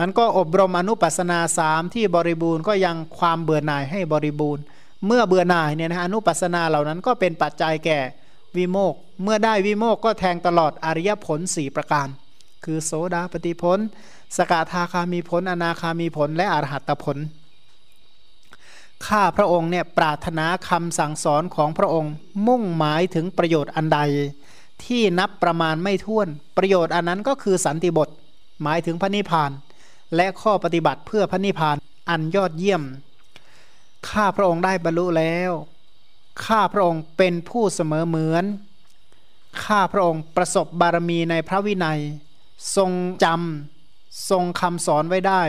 มันก็อบรมอนุปัสนาสามที่บริบูรณ์ก็ยังความเบื่อหน่ายให้บริบูรณ์ เมื่อเบื่อหน่ายเนี่ยนะอนุปัสนาเหล่านั้นก็เป็นปัจจัยแก่วิโมก เมื่อได้วิโมกก็แทงตลอดอริยผลสี่ประการ คือโสดาปฏิผลสกทาคามีผล อนาคามีผลและอรหัตผล ข้าพระองค์เนี่ยปรารถนาคำสั่งสอนของพระองค์ มุ่งหมายถึงประโยชน์อันใด ที่นับประมาณไม่ถ้วน ประโยชน์อันนั้นก็คือสันติบท หมายถึงพระนิพพาน และข้อปฏิบัติเพื่อพระนิพพานอันยอดเยี่ยม ข้าพระองค์ได้บรรลุแล้ว ข้าพระองค์เป็นผู้เสมอเหมือน ข้าพระองค์ประสบบารมีในพระวินัย ทรงจำทรงคำสอนไว้ได้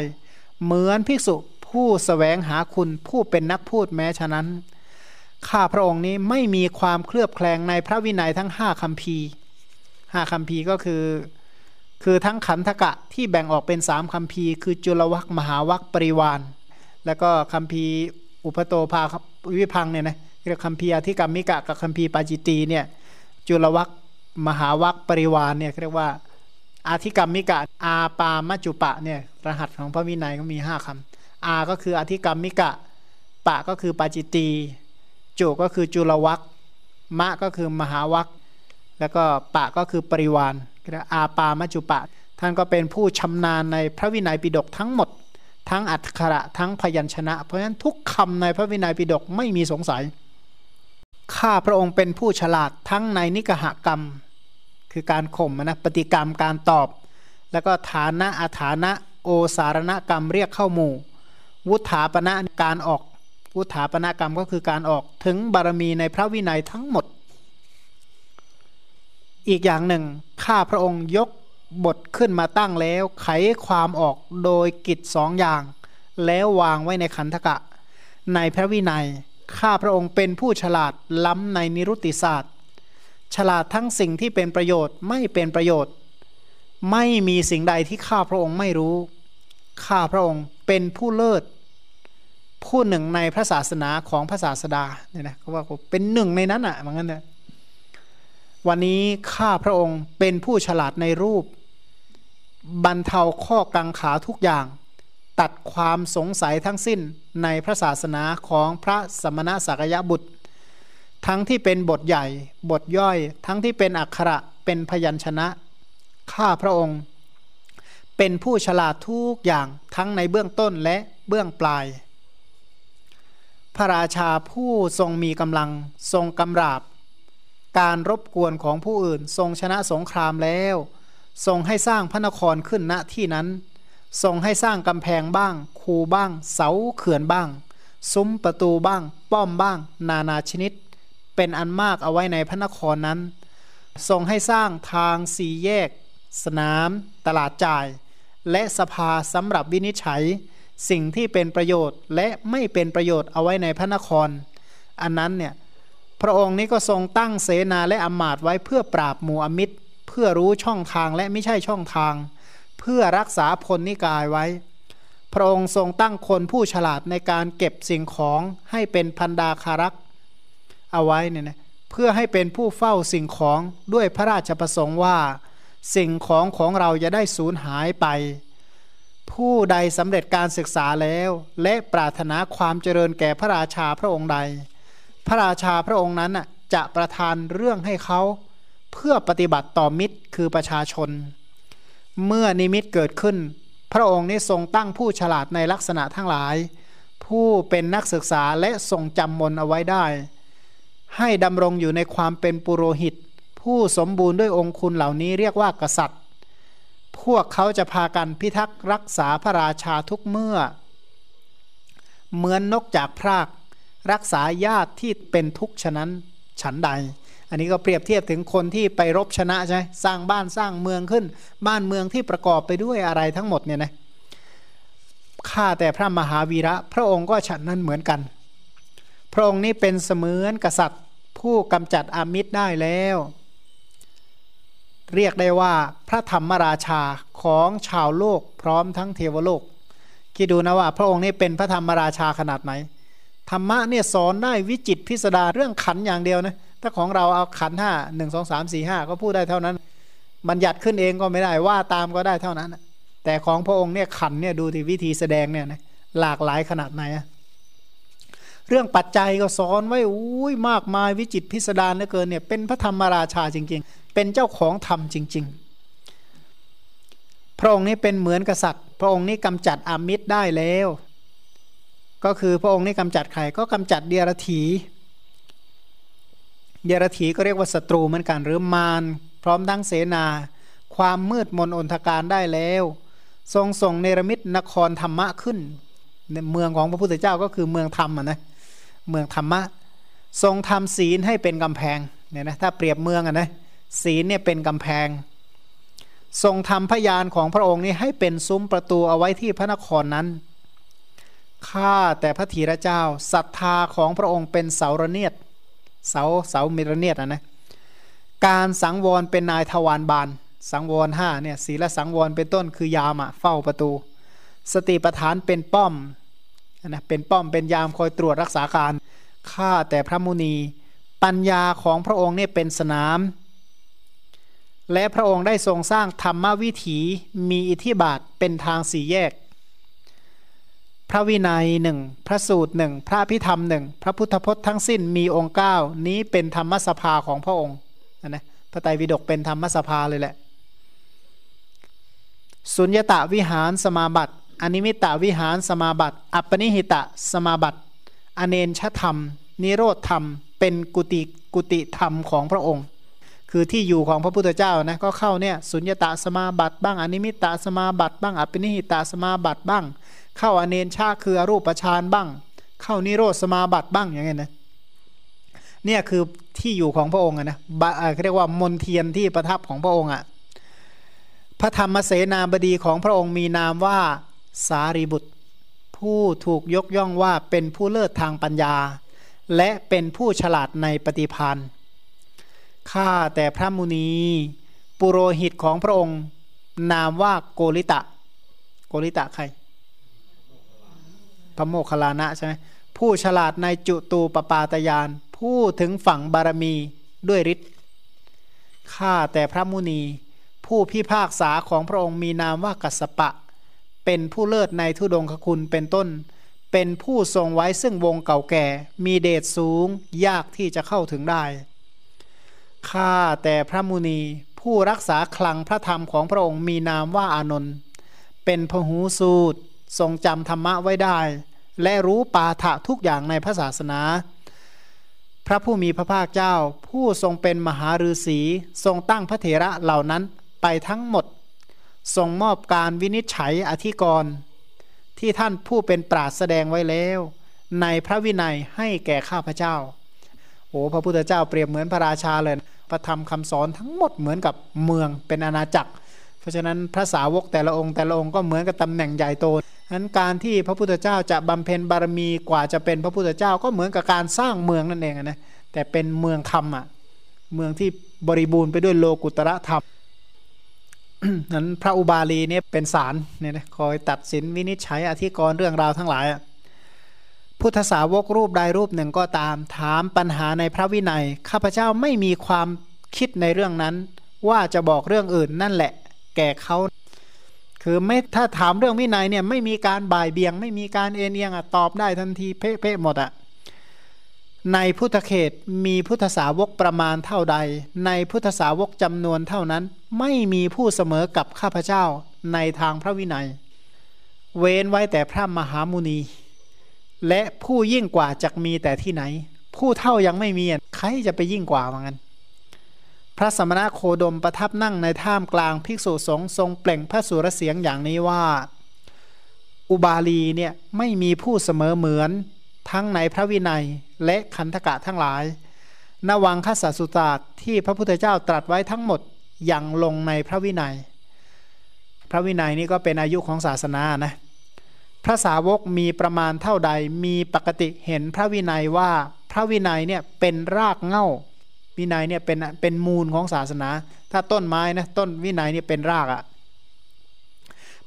เหมือนภิกษุ ผู้สแสวงหาคุณผู้เป็นนักพูดแม้ฉะนั้น ข้าพระองค์นี้ไม่มีความเคลือบแคลงในพระวินัยทั้งห้าคำพีห้าคำพีก็คือ คือทั้งขันธกะที่แบ่งออกเป็นสามคำพีคือจุลวัคมหาวัคปริวาน แล้วก็คำพีอุปโตภาวิพังเนี่ยนะเรียกคำพีอธิกรรมิกะกับคำพีปาจิตีเนี่ยจุลวัคมหาวัคปริวานเนี่ยเรียกว่าอาธิกรรมิกะอาปามจุปะเนี่ยรหัสของพระวินัยก็มีห้าคำ อาก็คืออธิกรรมมิกะ ปะก็คือปาจิตีจุก็คือจุลวัคมะก็คือมหาวัคแล้วก็ปะก็คือปริวานอาปามจุปะ ท่านก็เป็นผู้ชำนาญในพระวินัยปิฎกทั้งหมด ทั้งอัตขระทั้งพยัญชนะ เพราะฉะนั้นทุกคำในพระวินัยปิฎกไม่มีสงสัยข้าพระองค์เป็นผู้ฉลาดทั้งในนิกหกรรม คือการข่มนะปฏิกรรมการตอบ แล้วก็ฐานะอาฐานะโอสารณกรรมเรียกเข้าหมู่ วุฒาปณะการออก วุฒาปณะกรรมก็คือการออกถึงบารมีในพระวินัยทั้งหมด อีกอย่างหนึ่ง ข้าพระองค์ยกบทขึ้นมาตั้งแล้ว ไขความออกโดยกิจสองอย่าง แล้ววางไว้ในขันธกะ ในพระวินัย ข้าพระองค์เป็นผู้ฉลาดล้ำในนิรุติศาสตร์ ฉลาดทั้งสิ่งที่เป็นประโยชน์ไม่เป็นประโยชน์ ไม่มีสิ่งใดที่ข้าพระองค์ไม่รู้ ข้าพระองค์ เป็นผู้เลิศ ผู้หนึ่งในพระศาสนาของพระศาสดาเนี่ยนะเขาว่าเป็นหนึ่งในนั้นอะเหมือนกันนะวันนี้ข้าพระองค์เป็นผู้ฉลาดในรูป บรรเทาข้อกังขาทุกอย่าง ตัดความสงสัยทั้งสิ้นในพระศาสนาของพระสมณะสักยะบุตร ทั้งที่เป็นบทใหญ่ บทย่อย ทั้งที่เป็นอักขระเป็นพยัญชนะ ข้าพระองค์ เป็นผู้ฉลาดทุกอย่าง ทั้งในเบื้องต้นและเบื้องปลาย พระราชาผู้ทรงมีกำลังทรงกำราบ การรบกวนของผู้อื่นทรงชนะสงครามแล้ว ทรงให้สร้างพระนครขึ้นณที่นั้น ทรงให้สร้างกำแพงบ้าง คูบ้าง เสาเขื่อนบ้าง ซุ้มประตูบ้าง ป้อมบ้าง นานาชนิด เป็นอันมากเอาไว้ในพระนครนั้น ทรงให้สร้างทางสี่แยก สนาม ตลาดจ่าย และสภาสำหรับวินิจฉัย สิ่งที่เป็นประโยชน์และไม่เป็นประโยชน์เอาไว้ในพระนคร อันนั้นเนี่ยพระองค์นี้ก็ทรงตั้งเสนาและอมาตไว้เพื่อปราบหมู่อมิตร เพื่อรู้ช่องทางและไม่ใช่ช่องทาง เพื่อรักษาพลนิกายไว้ พระองค์ทรงตั้งคนผู้ฉลาดในการเก็บสิ่งของให้เป็นพันดาคารักเอาไว้เนี่ยนะเพื่อให้เป็นผู้เฝ้าสิ่งของด้วยพระราชประสงค์ว่า สิ่งของของเราจะได้สูญหายไป ผู้ใดสำเร็จการศึกษาแล้ว และปรารถนาความเจริญแก่พระราชาพระองค์ใด พระราชาพระองค์นั้นจะประทานเรื่องให้เขาเพื่อปฏิบัติต่อมิตรคือประชาชน เมื่อนิมิตเกิดขึ้น พระองค์นี้ทรงตั้งผู้ฉลาดในลักษณะทั้งหลาย ผู้เป็นนักศึกษาและทรงจำมนเอาไว้ได้ ให้ดำรงอยู่ในความเป็นปุโรหิต ผู้สมบูรณ์ด้วยองคุณเหล่านี้เรียกว่ากษัตริย์ พวกเขาจะพากันพิทักษ์รักษาพระราชาทุกเมื่อ เหมือนนกจากพราก รักษาญาติที่เป็นทุกข์ฉะนั้นฉันใด อันนี้ก็เปรียบเทียบถึงคนที่ไปรบชนะใช่สร้างบ้านสร้างเมืองขึ้น บ้านเมืองที่ประกอบไปด้วยอะไรทั้งหมดเนี่ยนะข้าแต่พระมหาวีระ พระองค์ก็ฉันนั้นเหมือนกัน พระองค์นี้เป็นเสมือนกษัตริย์ ผู้กำจัดอามิตรได้แล้ว เรียกได้ว่าพระธรรมราชาของชาวโลกพร้อมทั้งเทวโลก คิดดูนะว่า พระองค์นี้เป็นพระธรรมราชาขนาดไหน ธรรมะเนี่ยสอนได้วิจิตพิสดารเรื่องขันอย่างเดียวนะ ถ้าของเราเอาขันห้าหนึ่งสองสามสี่ห้าก็พูดได้เท่านั้น บัญญัติขึ้นเองก็ไม่ได้ว่าตามก็ได้เท่านั้น แต่ของพระองค์เนี่ยขันเนี่ยดูที่วิธีแสดงเนี่ยนะหลากหลายขนาดไหนอะเรื่องปัจจัยก็สอนไว้อุ้ยมากมายวิจิตพิสดารเหลือเกินเนี่ยเป็นพระธรรมราชาจริง ๆ เป็นเจ้าของธรรมจริง ๆ พระองค์นี้เป็นเหมือนกษัตริย์ พระองค์นี้กำจัดอามิตรได้แล้ว ก็คือพระองค์นี่กำจัดใครก็กำจัดเดียรถีเดียรถีก็เรียกว่าศัตรูเหมือนกันหรือมารพร้อมทั้งเสนา ความมืดมนอนทการได้แล้ว ทรงส่งเนรมิตนครธรรมะขึ้นเมืองของพระพุทธเจ้าก็คือเมืองธรรมนะเมืองธรรมะ ทรงทำศีลให้เป็นกำแพงเนี่ยนะถ้าเปรียบเมืองอะนะ ศีลเนี่ยเป็นกำแพง ทรงทำพยานของพระองค์นี้ให้เป็นซุ้มประตูเอาไว้ที่พระนครนั้นข้าแต่พระธีระเจ้าศรัทธาของพระองค์เป็นเสาระเนียดเสาเสาเมรเนียดนะการสังวรเป็นนายทวารบานสังวรห้าเนี่ยศีลสังวรเป็นต้นคือยามอะเฝ้าประตู สติปทานเป็นป้อมนะเป็นป้อมเป็นยามคอยตรวจรักษาการข้าแต่พระมุนี ปัญญาของพระองค์เนี่ยเป็นสนาม และพระองค์ได้ทรงสร้างธรรมวิถีมีอิทธิบาทเป็นทางสี่แยก พระวินัยหนึ่งพระสูตรหนึ่งพระพิธรรมหนึ่งพระพุทธพจน์ทั้งสิ้นมีองค์เก้านี้เป็นธรรมสภาของพระองค์นะพระไตรปิฎกเป็นธรรมสภาเลยแหละ สุญญตาวิหารสมาบัติอนิมิตตาวิหารสมาบัติ อัปปณิหิตะสมาบัติ อาเนญชธรรม นิโรธธรรม เป็นกุฏิกุฏิธรรมของพระองค์ คือที่อยู่ของพระพุทธเจ้านะก็เข้าเนี่ยสุญญตาสมาบัติบ้างอนิมิตตาสมาบัติบ้างอัปปณิหิตาสมาบัติบ้าง เข้าอาเนญชาคืออรูปฌานบ้าง เข้านิโรธสมาบัติบ้างอย่างเงี้ยนะเนี่ยคือที่อยู่ของพระองค์นะเขาเรียกว่ามณเฑียรที่ประทับของพระองค์อะพระธรรมเสนาบดีของพระองค์มีนามว่าสารีบุตร ผู้ถูกยกย่องว่าเป็นผู้เลิศทางปัญญา และเป็นผู้ฉลาดในปฏิพันธ์ ข้าแต่พระมุนี ปุโรหิตของพระองค์ นามว่าโกริตะ โกริตะใคร พระโมคคัลลานะใช่ไหมผู้ฉลาดในจุตูปปาตยาน ผู้ถึงฝั่งบารมีด้วยฤทธิ์ข้าแต่พระมุนี ผู้พิพากษาของพระองค์มีนามว่ากัสปะ เป็นผู้เลิศในทุดงคคุณเป็นต้น เป็นผู้ทรงไว้ซึ่งวงเก่าแก่ มีเดชสูงยากที่จะเข้าถึงได้ ข้าแต่พระมุนีผู้รักษาคลังพระธรรมของพระองค์มีนามว่าอานนท์เป็นพหูสูตรทรงจำธรรมะไว้ได้ และรู้ปาฐะทุกอย่างในพระศาสนา พระผู้มีพระภาคเจ้า ผู้ทรงเป็นมหาฤาษีทรงตั้งพระเถระเหล่านั้นไปทั้งหมด ทรงมอบการวินิจฉัยอธิกรณ์ที่ท่านผู้เป็นปราดแสดงไว้แล้ว ในพระวินัยให้แก่ข้าพเจ้า โอ้พระพุทธเจ้าเปรียบเหมือนพระราชาเลย ระธรรมคำสอนทั้งหมดเหมือนกับเมืองเป็นอาณาจักร เพราะฉะนั้นพระสาวกแต่ละองค์แต่ละองค์ก็เหมือนกับตำแหน่งใหญ่โตนั้นการที่พระพุทธเจ้าจะบำเพ็ญบารมีกว่าจะเป็นพระพุทธเจ้าก็เหมือนกับการสร้างเมืองนั่นเองนะแต่เป็นเมืองธรรมอะเมืองที่บริบูรณ์ไปด้วยโลกุตระธรรมนั้นพระอุบาลีเนี่ยเป็นศาลเนี่ยนะคอยตัดสินวินิจฉัยอธิกรณ์เรื่องราวทั้งหลาย พุทธสาวกรูปใดรูปหนึ่งก็ตาม ถามปัญหาในพระวินัย ข้าพเจ้าไม่มีความคิดในเรื่องนั้น ว่าจะบอกเรื่องอื่นนั่นแหละ แก่เขาคือไม่ถ้าถามเรื่องวินัยเนี่ยไม่มีการบ่ายเบียง ไม่มีการเอ็นเอียงอะตอบได้ทันทีเป๊ะๆหมดอะในพุทธเขตมีพุทธสาวกประมาณเท่าใด ในพุทธสาวกจำนวนเท่านั้น ไม่มีผู้เสมอกับข้าพเจ้าในทางพระวินัย เว้นไว้แต่พระมหามุนี และผู้ยิ่งกว่าจะมีแต่ที่ไหน ผู้เท่ายังไม่มีใครจะไปยิ่งกว่าเหมือนกันพระสมณะโคดมประทับนั่งในท่ามกลางภิกษุสงฆ์ทรงเปล่งพระสุรเสียงอย่างนี้ว่า อุบาลีเนี่ยไม่มีผู้เสมอเหมือน ทั้งในพระวินัยและคันธกะทั้งหลายนวังคสสุตาที่พระพุทธเจ้าตรัสไว้ทั้งหมดอย่างลงในพระวินัย พระวินัยนี่ก็เป็นอายุของศาสนานะ พระสาวกมีประมาณเท่าใดมีปกติเห็นพระวินัยว่าพระวินัยเนี่ยเป็นรากเง่าวินัยเนี่ยเป็นเป็นมูลของศาสนา ถ้าต้นไม้นะต้นวินัยเนี่ยเป็นรากอะ่ะ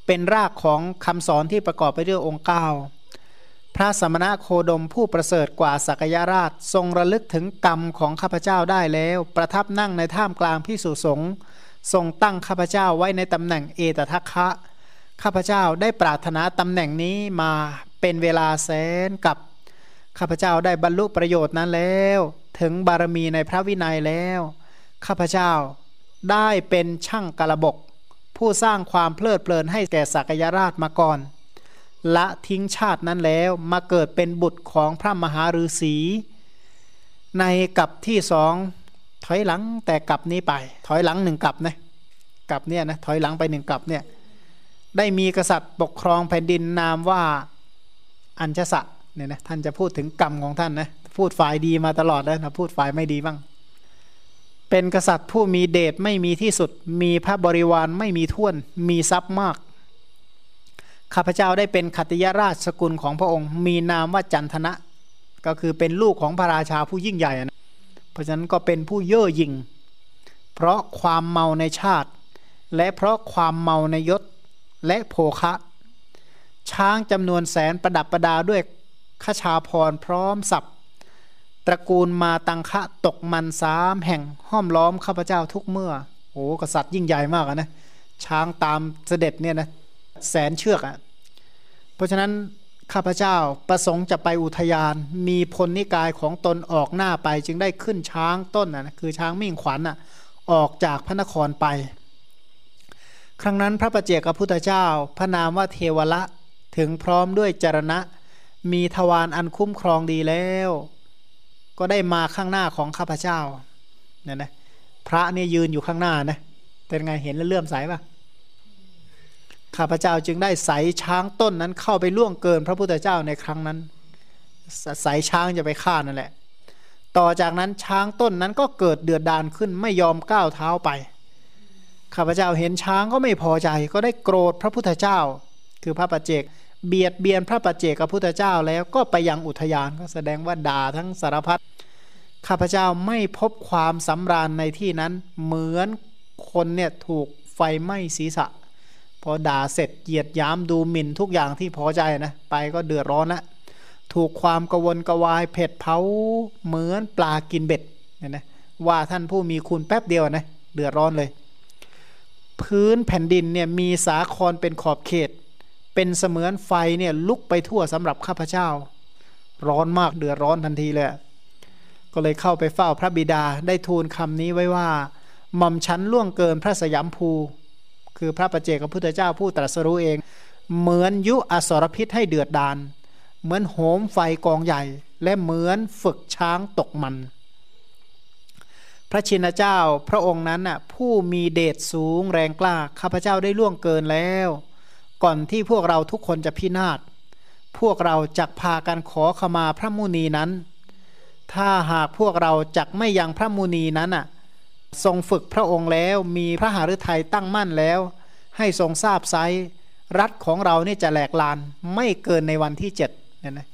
เป็นรากของคำสอนที่ประกอบไปด้วยองค์เก้าพระสมณะโคดมผู้ประเสริฐกว่าสักยราช ทรงระลึกถึงกรรมของข้าพเจ้าได้แล้ว ประทับนั่งในท่ามกลางพิสุสงฆ์ทรงตั้งข้าพเจ้าไว้ในตำแหน่งเอตทัคคะ ข้าพเจ้าได้ปรารถนาตำแหน่งนี้มาเป็นเวลาแสนกับข้าพเจ้าได้บรรลุประโยชน์นั้นแล้ว ถึงบารมีในพระวินัยแล้ว ข้าพเจ้าได้เป็นช่างกระบก ผู้สร้างความเพลิดเพลินให้แก่สักยราชมาก่อน ละทิ้งชาตินั้นแล้วมาเกิดเป็นบุตรของพระมหาฤาษี ในกับที่สองถอยหลังแต่กับนี้ไป ถอยหลังหนึ่งกับนะกับเนี่ยนะถอยหลังไปหนึ่งกับเนี่ย ได้มีกษัตริย์ปกครองแผ่นดินนามว่าอัญชสะเนี่ยนะท่านจะพูดถึงกรรมของท่านนะพูดฝ่ายดีมาตลอดแล้วนะพูดฝ่ายไม่ดีบ้าง เป็นกษัตริย์ผู้มีเดชไม่มีที่สุด มีพระบริวารไม่มีท่วน มีทรัพย์มากข้าพเจ้าได้เป็นขัตยราชสกุลของพระองค์ มีนามว่าจันทนะ ก็คือเป็นลูกของพระราชาผู้ยิ่งใหญ่นะเพราะฉะนั้นก็เป็นผู้เย่อหยิ่ง เพราะความเมาในชาติ และเพราะความเมาในยศ และโภคะ ช้างจำนวนแสนประดับประดาด้วยขชาพรพร้อมสับตระกูลมาตังคะตกมันสามแห่งห้อมล้อมข้าพเจ้าทุกเมื่อโอ้กษัตริย์ยิ่งใหญ่มากนะช้างตามเสด็จเนี่ยนะแสนเชือกอะ่ะเพราะฉะนั้นข้าพเจ้าประสงค์จะไปอุทยาน มีพลนิกายของตนออกหน้าไป จึงได้ขึ้นช้างต้นนะคือช้างมิ่งขวัญอะออกจากพระนครไป ครั้งนั้นพระประเจกับพุทธเจ้า พระนามว่าเทวละถึงพร้อมด้วยจรณะ มีทวารอันคุ้มครองดีแล้ว ก็ได้มาข้างหน้าของข้าพเจ้าเนี่ยนะพระเนี่ยยืนอยู่ข้างหน้านะเป็นไงเห็นแล้วเลื่อมใสปะข้าพเจ้าจึงได้ใสช้างต้นนั้นเข้าไปล่วงเกินพระพุทธเจ้าในครั้งนั้นใสช้างจะไปฆ่านั่นแหละ ต่อจากนั้นช้างต้นนั้นก็เกิดเดือดดานขึ้นไม่ยอมก้าวเท้าไป ข้าพเจ้าเห็นช้างก็ไม่พอใจ ก็ได้โกรธพระพุทธเจ้า คือพระปัจเจกเบียดเบียนพระปัจเจกกับพุทธเจ้าแล้วก็ไปยังอุทยานก็แสดงว่าด่าทั้งสารพัดข้าพเจ้าไม่พบความสำราญในที่นั้นเหมือนคนเนี่ยถูกไฟไหม้ศีรษะ พอด่าเสร็จเหยียดย้ำดูหมิ่นทุกอย่างที่พอใจนะไปก็เดือดร้อนละถูกความกวนกวายเผ็ดเผาเหมือนปลากินเบ็ดเนี่ยนะว่าท่านผู้มีคุณแป๊บเดียวนะเดือดร้อนเลย พื้นแผ่นดินเนี่ยมีสาครเป็นขอบเขต เป็นเสมือนไฟเนี่ยลุกไปทั่วสำหรับข้าพเจ้า ร้อนมากเดือดร้อนทันทีเลย ก็เลยเข้าไปเฝ้าพระบิดาได้ทูลคำนี้ไว้ว่าหม่อมชั้นล่วงเกินพระสยามภู คือพระประเจกับพุทธเจ้าผู้ตรัสรู้เอง เหมือนยุอสรพิษให้เดือดดาน เหมือนโหมไฟกองใหญ่ และเหมือนฝึกช้างตกมัน ระชินเจ้าพระองค์นั้นน่ะผู้มีเดชสูงแรงกล้าข้าพเจ้าได้ล่วงเกินแล้ว ก่อนที่พวกเราทุกคนจะพินาศพวกเราจักพากันขอขมาพระมุนีนั้น ถ้าหากพวกเราจักไม่ยังพระมุนีนั้นอะทรงฝึกพระองค์แล้วมีพระหฤทัยตั้งมั่นแล้ว ให้ทรงทราบไซรัฐของเรานี่จะแหลกลานไม่เกินในวันที่เจ็ดเนี่ยนะ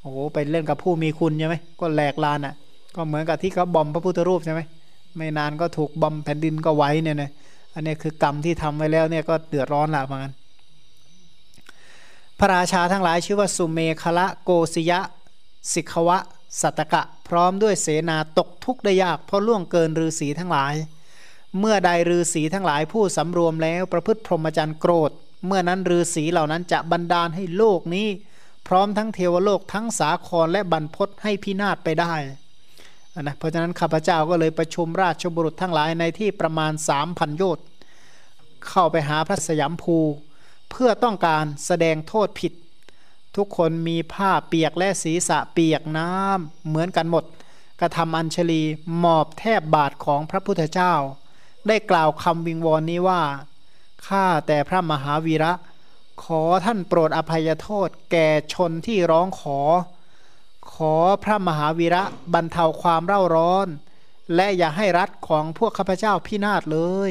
โอ้โหไปเล่นกับผู้มีคุณใช่ไหมก็แหลกลานอะ ก็เหมือนกับที่เขาบอมพระพุทธรูปใช่ไหม ไม่นานก็ถูกบอมแผ่นดินก็ไว้เนี่ยนะอันนี้คือกรรมที่ทำไว้แล้วเนี่ยก็เดือดร้อนละเหมือนกันพระราชาทั้งหลายชื่อว่าสุเมคละโกศยะสิกขวะ สัตกะ พร้อมด้วยเสนาตกทุกข์ได้ยาก เพราะล่วงเกินฤาษีทั้งหลาย เมื่อใดฤาษีทั้งหลายผู้สำรวมแล้วประพฤติพรหมจรรย์โกรธ เมื่อนั้นฤาษีเหล่านั้นจะบันดาลให้โลกนี้ พร้อมทั้งเทวโลกทั้งสาครและบรรพศให้พินาศไปได้ นะเพราะฉะนั้นข้าพเจ้าก็เลยประชุมราชบุรุษทั้งหลายในที่ประมาณสามพันโยชน์เข้าไปหาพระสยามภู เพื่อต้องการแสดงโทษผิด ทุกคนมีผ้าเปียกและศีรษะเปียกน้ำเหมือนกันหมด กระทำอัญชลีหมอบแทบบาทของพระพุทธเจ้า ได้กล่าวคำวิงวอนนี้ว่าข้าแต่พระมหาวีระ ขอท่านโปรดอภัยโทษแก่ชนที่ร้องขอ ขอพระมหาวีระบรรเทาความเร่าร้อน และอย่าให้รัฐของพวกข้าพเจ้าพินาศเลย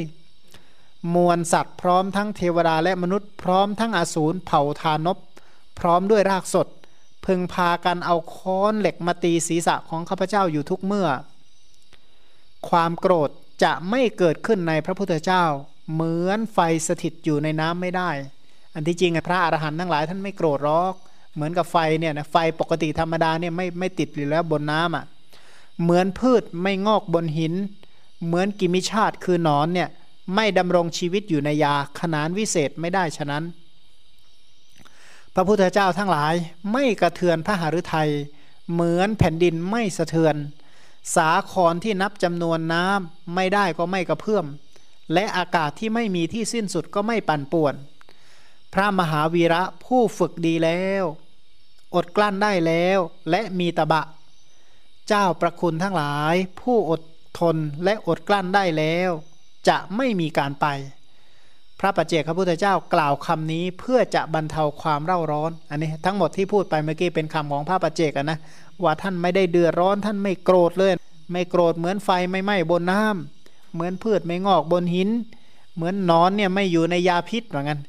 มวลสัตว์พร้อมทั้งเทวดาและมนุษย์พร้อมทั้งอสูรเผ่าทานพพร้อมด้วยรากสด พึงพากันเอาค้อนเหล็กมาตีศีรษะของข้าพเจ้าอยู่ทุกเมื่อ ความโกรธจะไม่เกิดขึ้นในพระพุทธเจ้า เหมือนไฟสถิตอยู่ในน้ำไม่ได้ อันที่จริงพระอรหันต์ทั้งหลายท่านไม่โกรธหรอก เหมือนกับไฟเนี่ยนะไฟปกติธรรมดาเนี่ยไม่ไม่ติดอยู่แล้วบนน้ำอะเหมือนพืชไม่งอกบนหิน เหมือนกิมิชาติคือหนอนเนี่ยไม่ดำรงชีวิตอยู่ในยาขนานวิเศษไม่ได้ฉะนั้น พระพุทธเจ้าทั้งหลายไม่กระเทือนพระหฤทัยเหมือนแผ่นดินไม่สะเทือน สาครที่นับจำนวนน้ำไม่ได้ก็ไม่กระเพื่อม และอากาศที่ไม่มีที่สิ้นสุดก็ไม่ปั่นป่วน พระมหาวีระผู้ฝึกดีแล้ว อดกลั้นได้แล้วและมีตบะ เจ้าประคุณทั้งหลาย ผู้อดทนและอดกลั้นได้แล้ว จะไม่มีการไป พระปัจเจกพระพุทธเจ้ากล่าวคำนี้เพื่อจะบรรเทาความเร่าร้อน อันนี้ทั้งหมดที่พูดไปเมื่อกี้เป็นคำของพระปัจเจกนะว่าท่านไม่ได้เดือดร้อนท่านไม่โกรธเลย ไม่โกรธเหมือนไฟไม่ไหม้บนน้ำเหมือนพืชไม่งอกบนหิน เหมือนนอนเนี่ยไม่อยู่ในยาพิษเหมือนกัน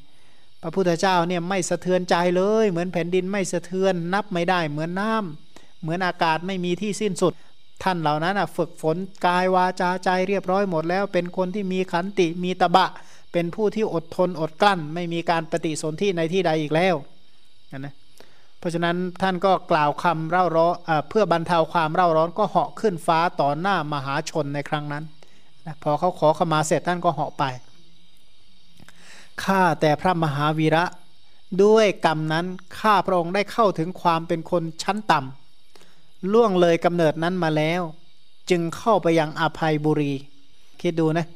พระพุทธเจ้าเนี่ยไม่สะเทือนใจเลย เหมือนแผ่นดินไม่สะเทือน นับไม่ได้เหมือนน้ำเหมือนอากาศไม่มีที่สิ้นสุด ท่านเหล่านั้นฝึกฝนกายวาจาใจเรียบร้อยหมดแล้ว เป็นคนที่มีขันติมีตะบะ เป็นผู้ที่อดทนอดกลั้น ไม่มีการปฏิสนธิในที่ใดอีกแล้วนะเพราะฉะนั้นท่านก็กล่าวคำเร่าร้อนเพื่อบรรเทาความเร่าร้อนก็เหาะขึ้นฟ้าต่อหน้ามหาชนในครั้งนั้นนะพอเขาขอขมาเสร็จท่านก็เหาะไป ข้าแต่พระมหาวีระ ด้วยกรรมนั้นข้าพระองค์ได้เข้าถึงความเป็นคนชั้นต่ำล่วงเลยกำเนิดนั้นมาแล้ว จึงเข้าไปยังอภัยบุรี คิดดูนะ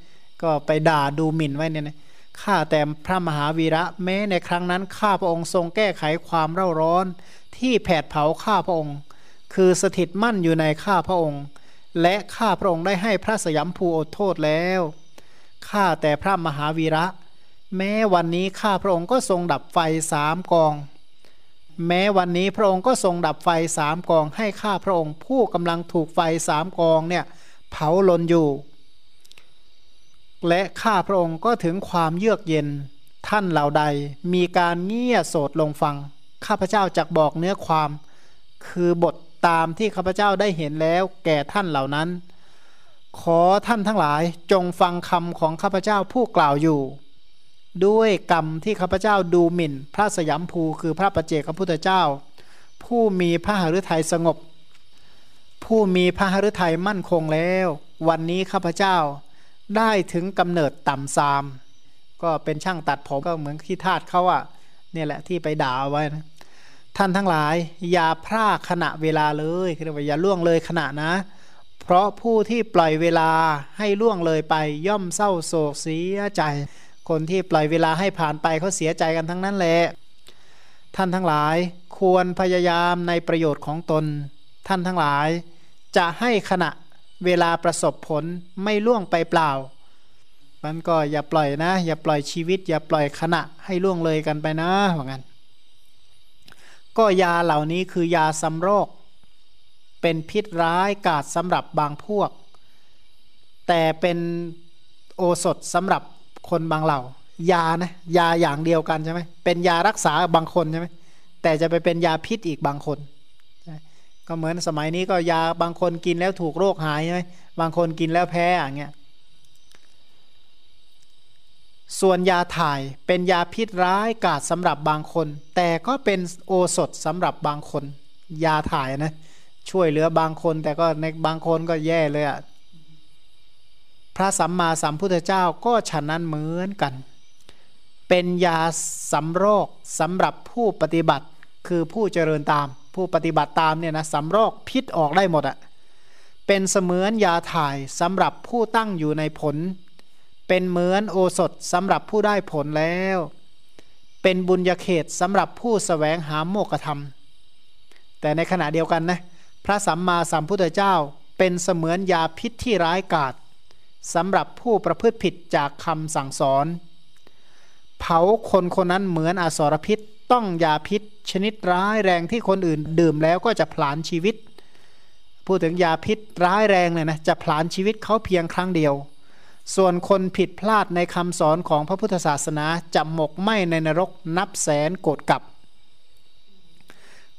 ก็ไปด่าดูหมิ่นไว้เนี่ยนะข้าแต่พระมหาวีระแม้ในครั้งนั้นข้าพระองค์ทรงแก้ไขความเร่าร้อน ที่แผดเผาข้าพระองค์ คือสถิตมั่นอยู่ในข้าพระองค์ และข้าพระองค์ได้ให้พระสยามภูอดโทษแล้วข้าแต่พระมหาวีระ แม้วันนี้ข้าพระองค์ก็ทรงดับไฟสามกอง แม้วันนี้พระองค์ก็ทรงดับไฟสามกอง ให้ข้าพระองค์ ผู้กำลังถูกไฟสามกองเนี่ยเผาลนอยู่ และข้าพระองค์ก็ถึงความเยือกเย็นท่านเหล่าใดมีการเงี่ยโสดลงฟัง ข้าพเจ้าจักบอกเนื้อความ คือบทตามที่ข้าพเจ้าได้เห็นแล้วแก่ท่านเหล่านั้น ขอท่านทั้งหลายจงฟังคำของข้าพเจ้าผู้กล่าวอยู่ ด้วยกรรมที่ข้าพเจ้าดูหมิ่น พระสยามภูคือพระประเจกพระพุทธเจ้า ผู้มีพระหฤทัยสงบ ผู้มีพระหฤทัยมั่นคงแล้ว วันนี้ข้าพเจ้าได้ถึงกำเนิดต่ำซาม ก็เป็นช่างตัดผมก็เหมือนที่ทาสเขาอะเนี่ยแหละที่ไปด่าเอาไว้นะท่านทั้งหลาย อย่าพลาดขณะเวลาเลยคือว่าอย่าล่วงเลยขณะนะ เพราะผู้ที่ปล่อยเวลาให้ล่วงเลยไปย่อมเศร้าโศกเสียใจ คนที่ปล่อยเวลาให้ผ่านไปเขาเสียใจกันทั้งนั้นแหละท่านทั้งหลายควรพยายามในประโยชน์ของตน ท่านทั้งหลาย จะให้ขณะเวลาประสบผลไม่ล่วงไปเปล่ามันก็อย่าปล่อยนะ อย่าปล่อยชีวิต อย่าปล่อยขณะให้ล่วงเลยกันไปนะเหมือนกันก็ยาเหล่านี้คือยาสำโรค เป็นพิษร้ายกาดสำหรับบางพวก แต่เป็นโอสถสำหรับ คนบางเหล่ายานะยาอย่างเดียวกันใช่ไหมเป็นยารักษาบางคนใช่ไหมแต่จะไปเป็นยาพิษอีกบางคนก็เหมือนสมัยนี้ก็ยาบางคนกินแล้วถูกโรคหายใช่ไหมบางคนกินแล้วแพ้อย่างเงี้ยส่วนยาถ่ายเป็นยาพิษร้ายกาดสำหรับบางคน แต่ก็เป็นโอสถสำหรับบางคน ยาถ่ายนะช่วยเหลือบางคนแต่ก็ในบางคนก็แย่เลยอะ่ะ พระสัมมาสัมพุทธเจ้าก็ฉะนั้นเหมือนกัน เป็นยาสำโรคสำหรับผู้ปฏิบัติคือผู้เจริญตาม ผู้ปฏิบัติตามเนี่ยนะสำโรคพิษออกได้หมดอะ่ะเป็นเสมือนยาถ่ายสำหรับผู้ตั้งอยู่ในผล เป็นเหมือนโอสถสำหรับผู้ได้ผลแล้ว เป็นบุญญาเขตสำหรับผู้สแสวงหาโมกธรรม แต่ในขณะเดียวกันนะพระสัมมาสัมพุทธเจ้าเป็นเสมือนยาพิษที่ร้ายกาจ สำหรับผู้ประพฤติผิดจากคำสั่งสอน เผาคนคนนั้นเหมือนอสรพิษ ต้องยาพิษ ชนิดร้ายแรงที่คนอื่นดื่มแล้วก็จะผลาญชีวิต พูดถึงยาพิษร้ายแรงเนี่ยนะจะผลาญชีวิตเขาเพียงครั้งเดียว ส่วนคนผิดพลาดในคำสอนของพระพุทธศาสนาจะหมกไหมในนรกนับแสนโกดกับ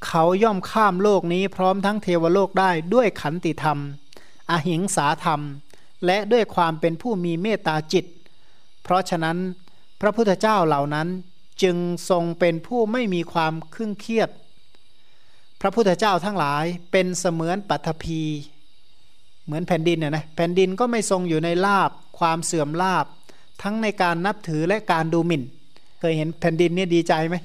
เขาย่อมข้ามโลกนี้พร้อมทั้งเทวโลกได้ด้วยขันติธรรม อหิงสาธรรม และด้วยความเป็นผู้มีเมตตาจิต เพราะฉะนั้นพระพุทธเจ้าเหล่านั้นจึงทรงเป็นผู้ไม่มีความครึ่งเครียด พระพุทธเจ้าทั้งหลายเป็นเสมือนปัทภีเหมือนแผ่นดินน่ยนะแผ่นดินก็ไม่ทรงอยู่ในลาบความเสื่อมลาบ ทั้งในการนับถือและการดูหมิ่น เคยเห็นแผ่นดินเนี่ยดีใจไหม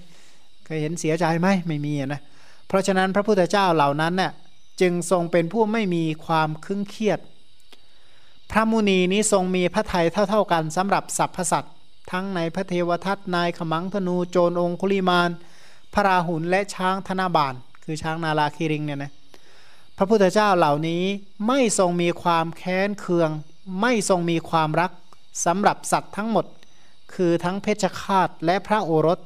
เคยเห็นเสียใจไหมไม่มีนะเพราะฉะนั้นพระพุทธเจ้าเหล่านั้นเน่ยจึงทรงเป็นผู้ไม่มีความคึ้งเครียด พระมุนีนี้ทรงมีพระทัยเท่า ๆกันสำหรับสรรพสัตว์ทั้งในพระเทวทัตนายขมังธนูโจรองคุลิมาน พระราหุลและช้างธนาบาน คือช้างนาลาคิริงเนี่ยนะพระพุทธเจ้าเหล่านี้ไม่ทรงมีความแค้นเคือง ไม่ทรงมีความรักสำหรับสัตว์ทั้งหมด คือทั้งเพชฌฆาตและพระโอรส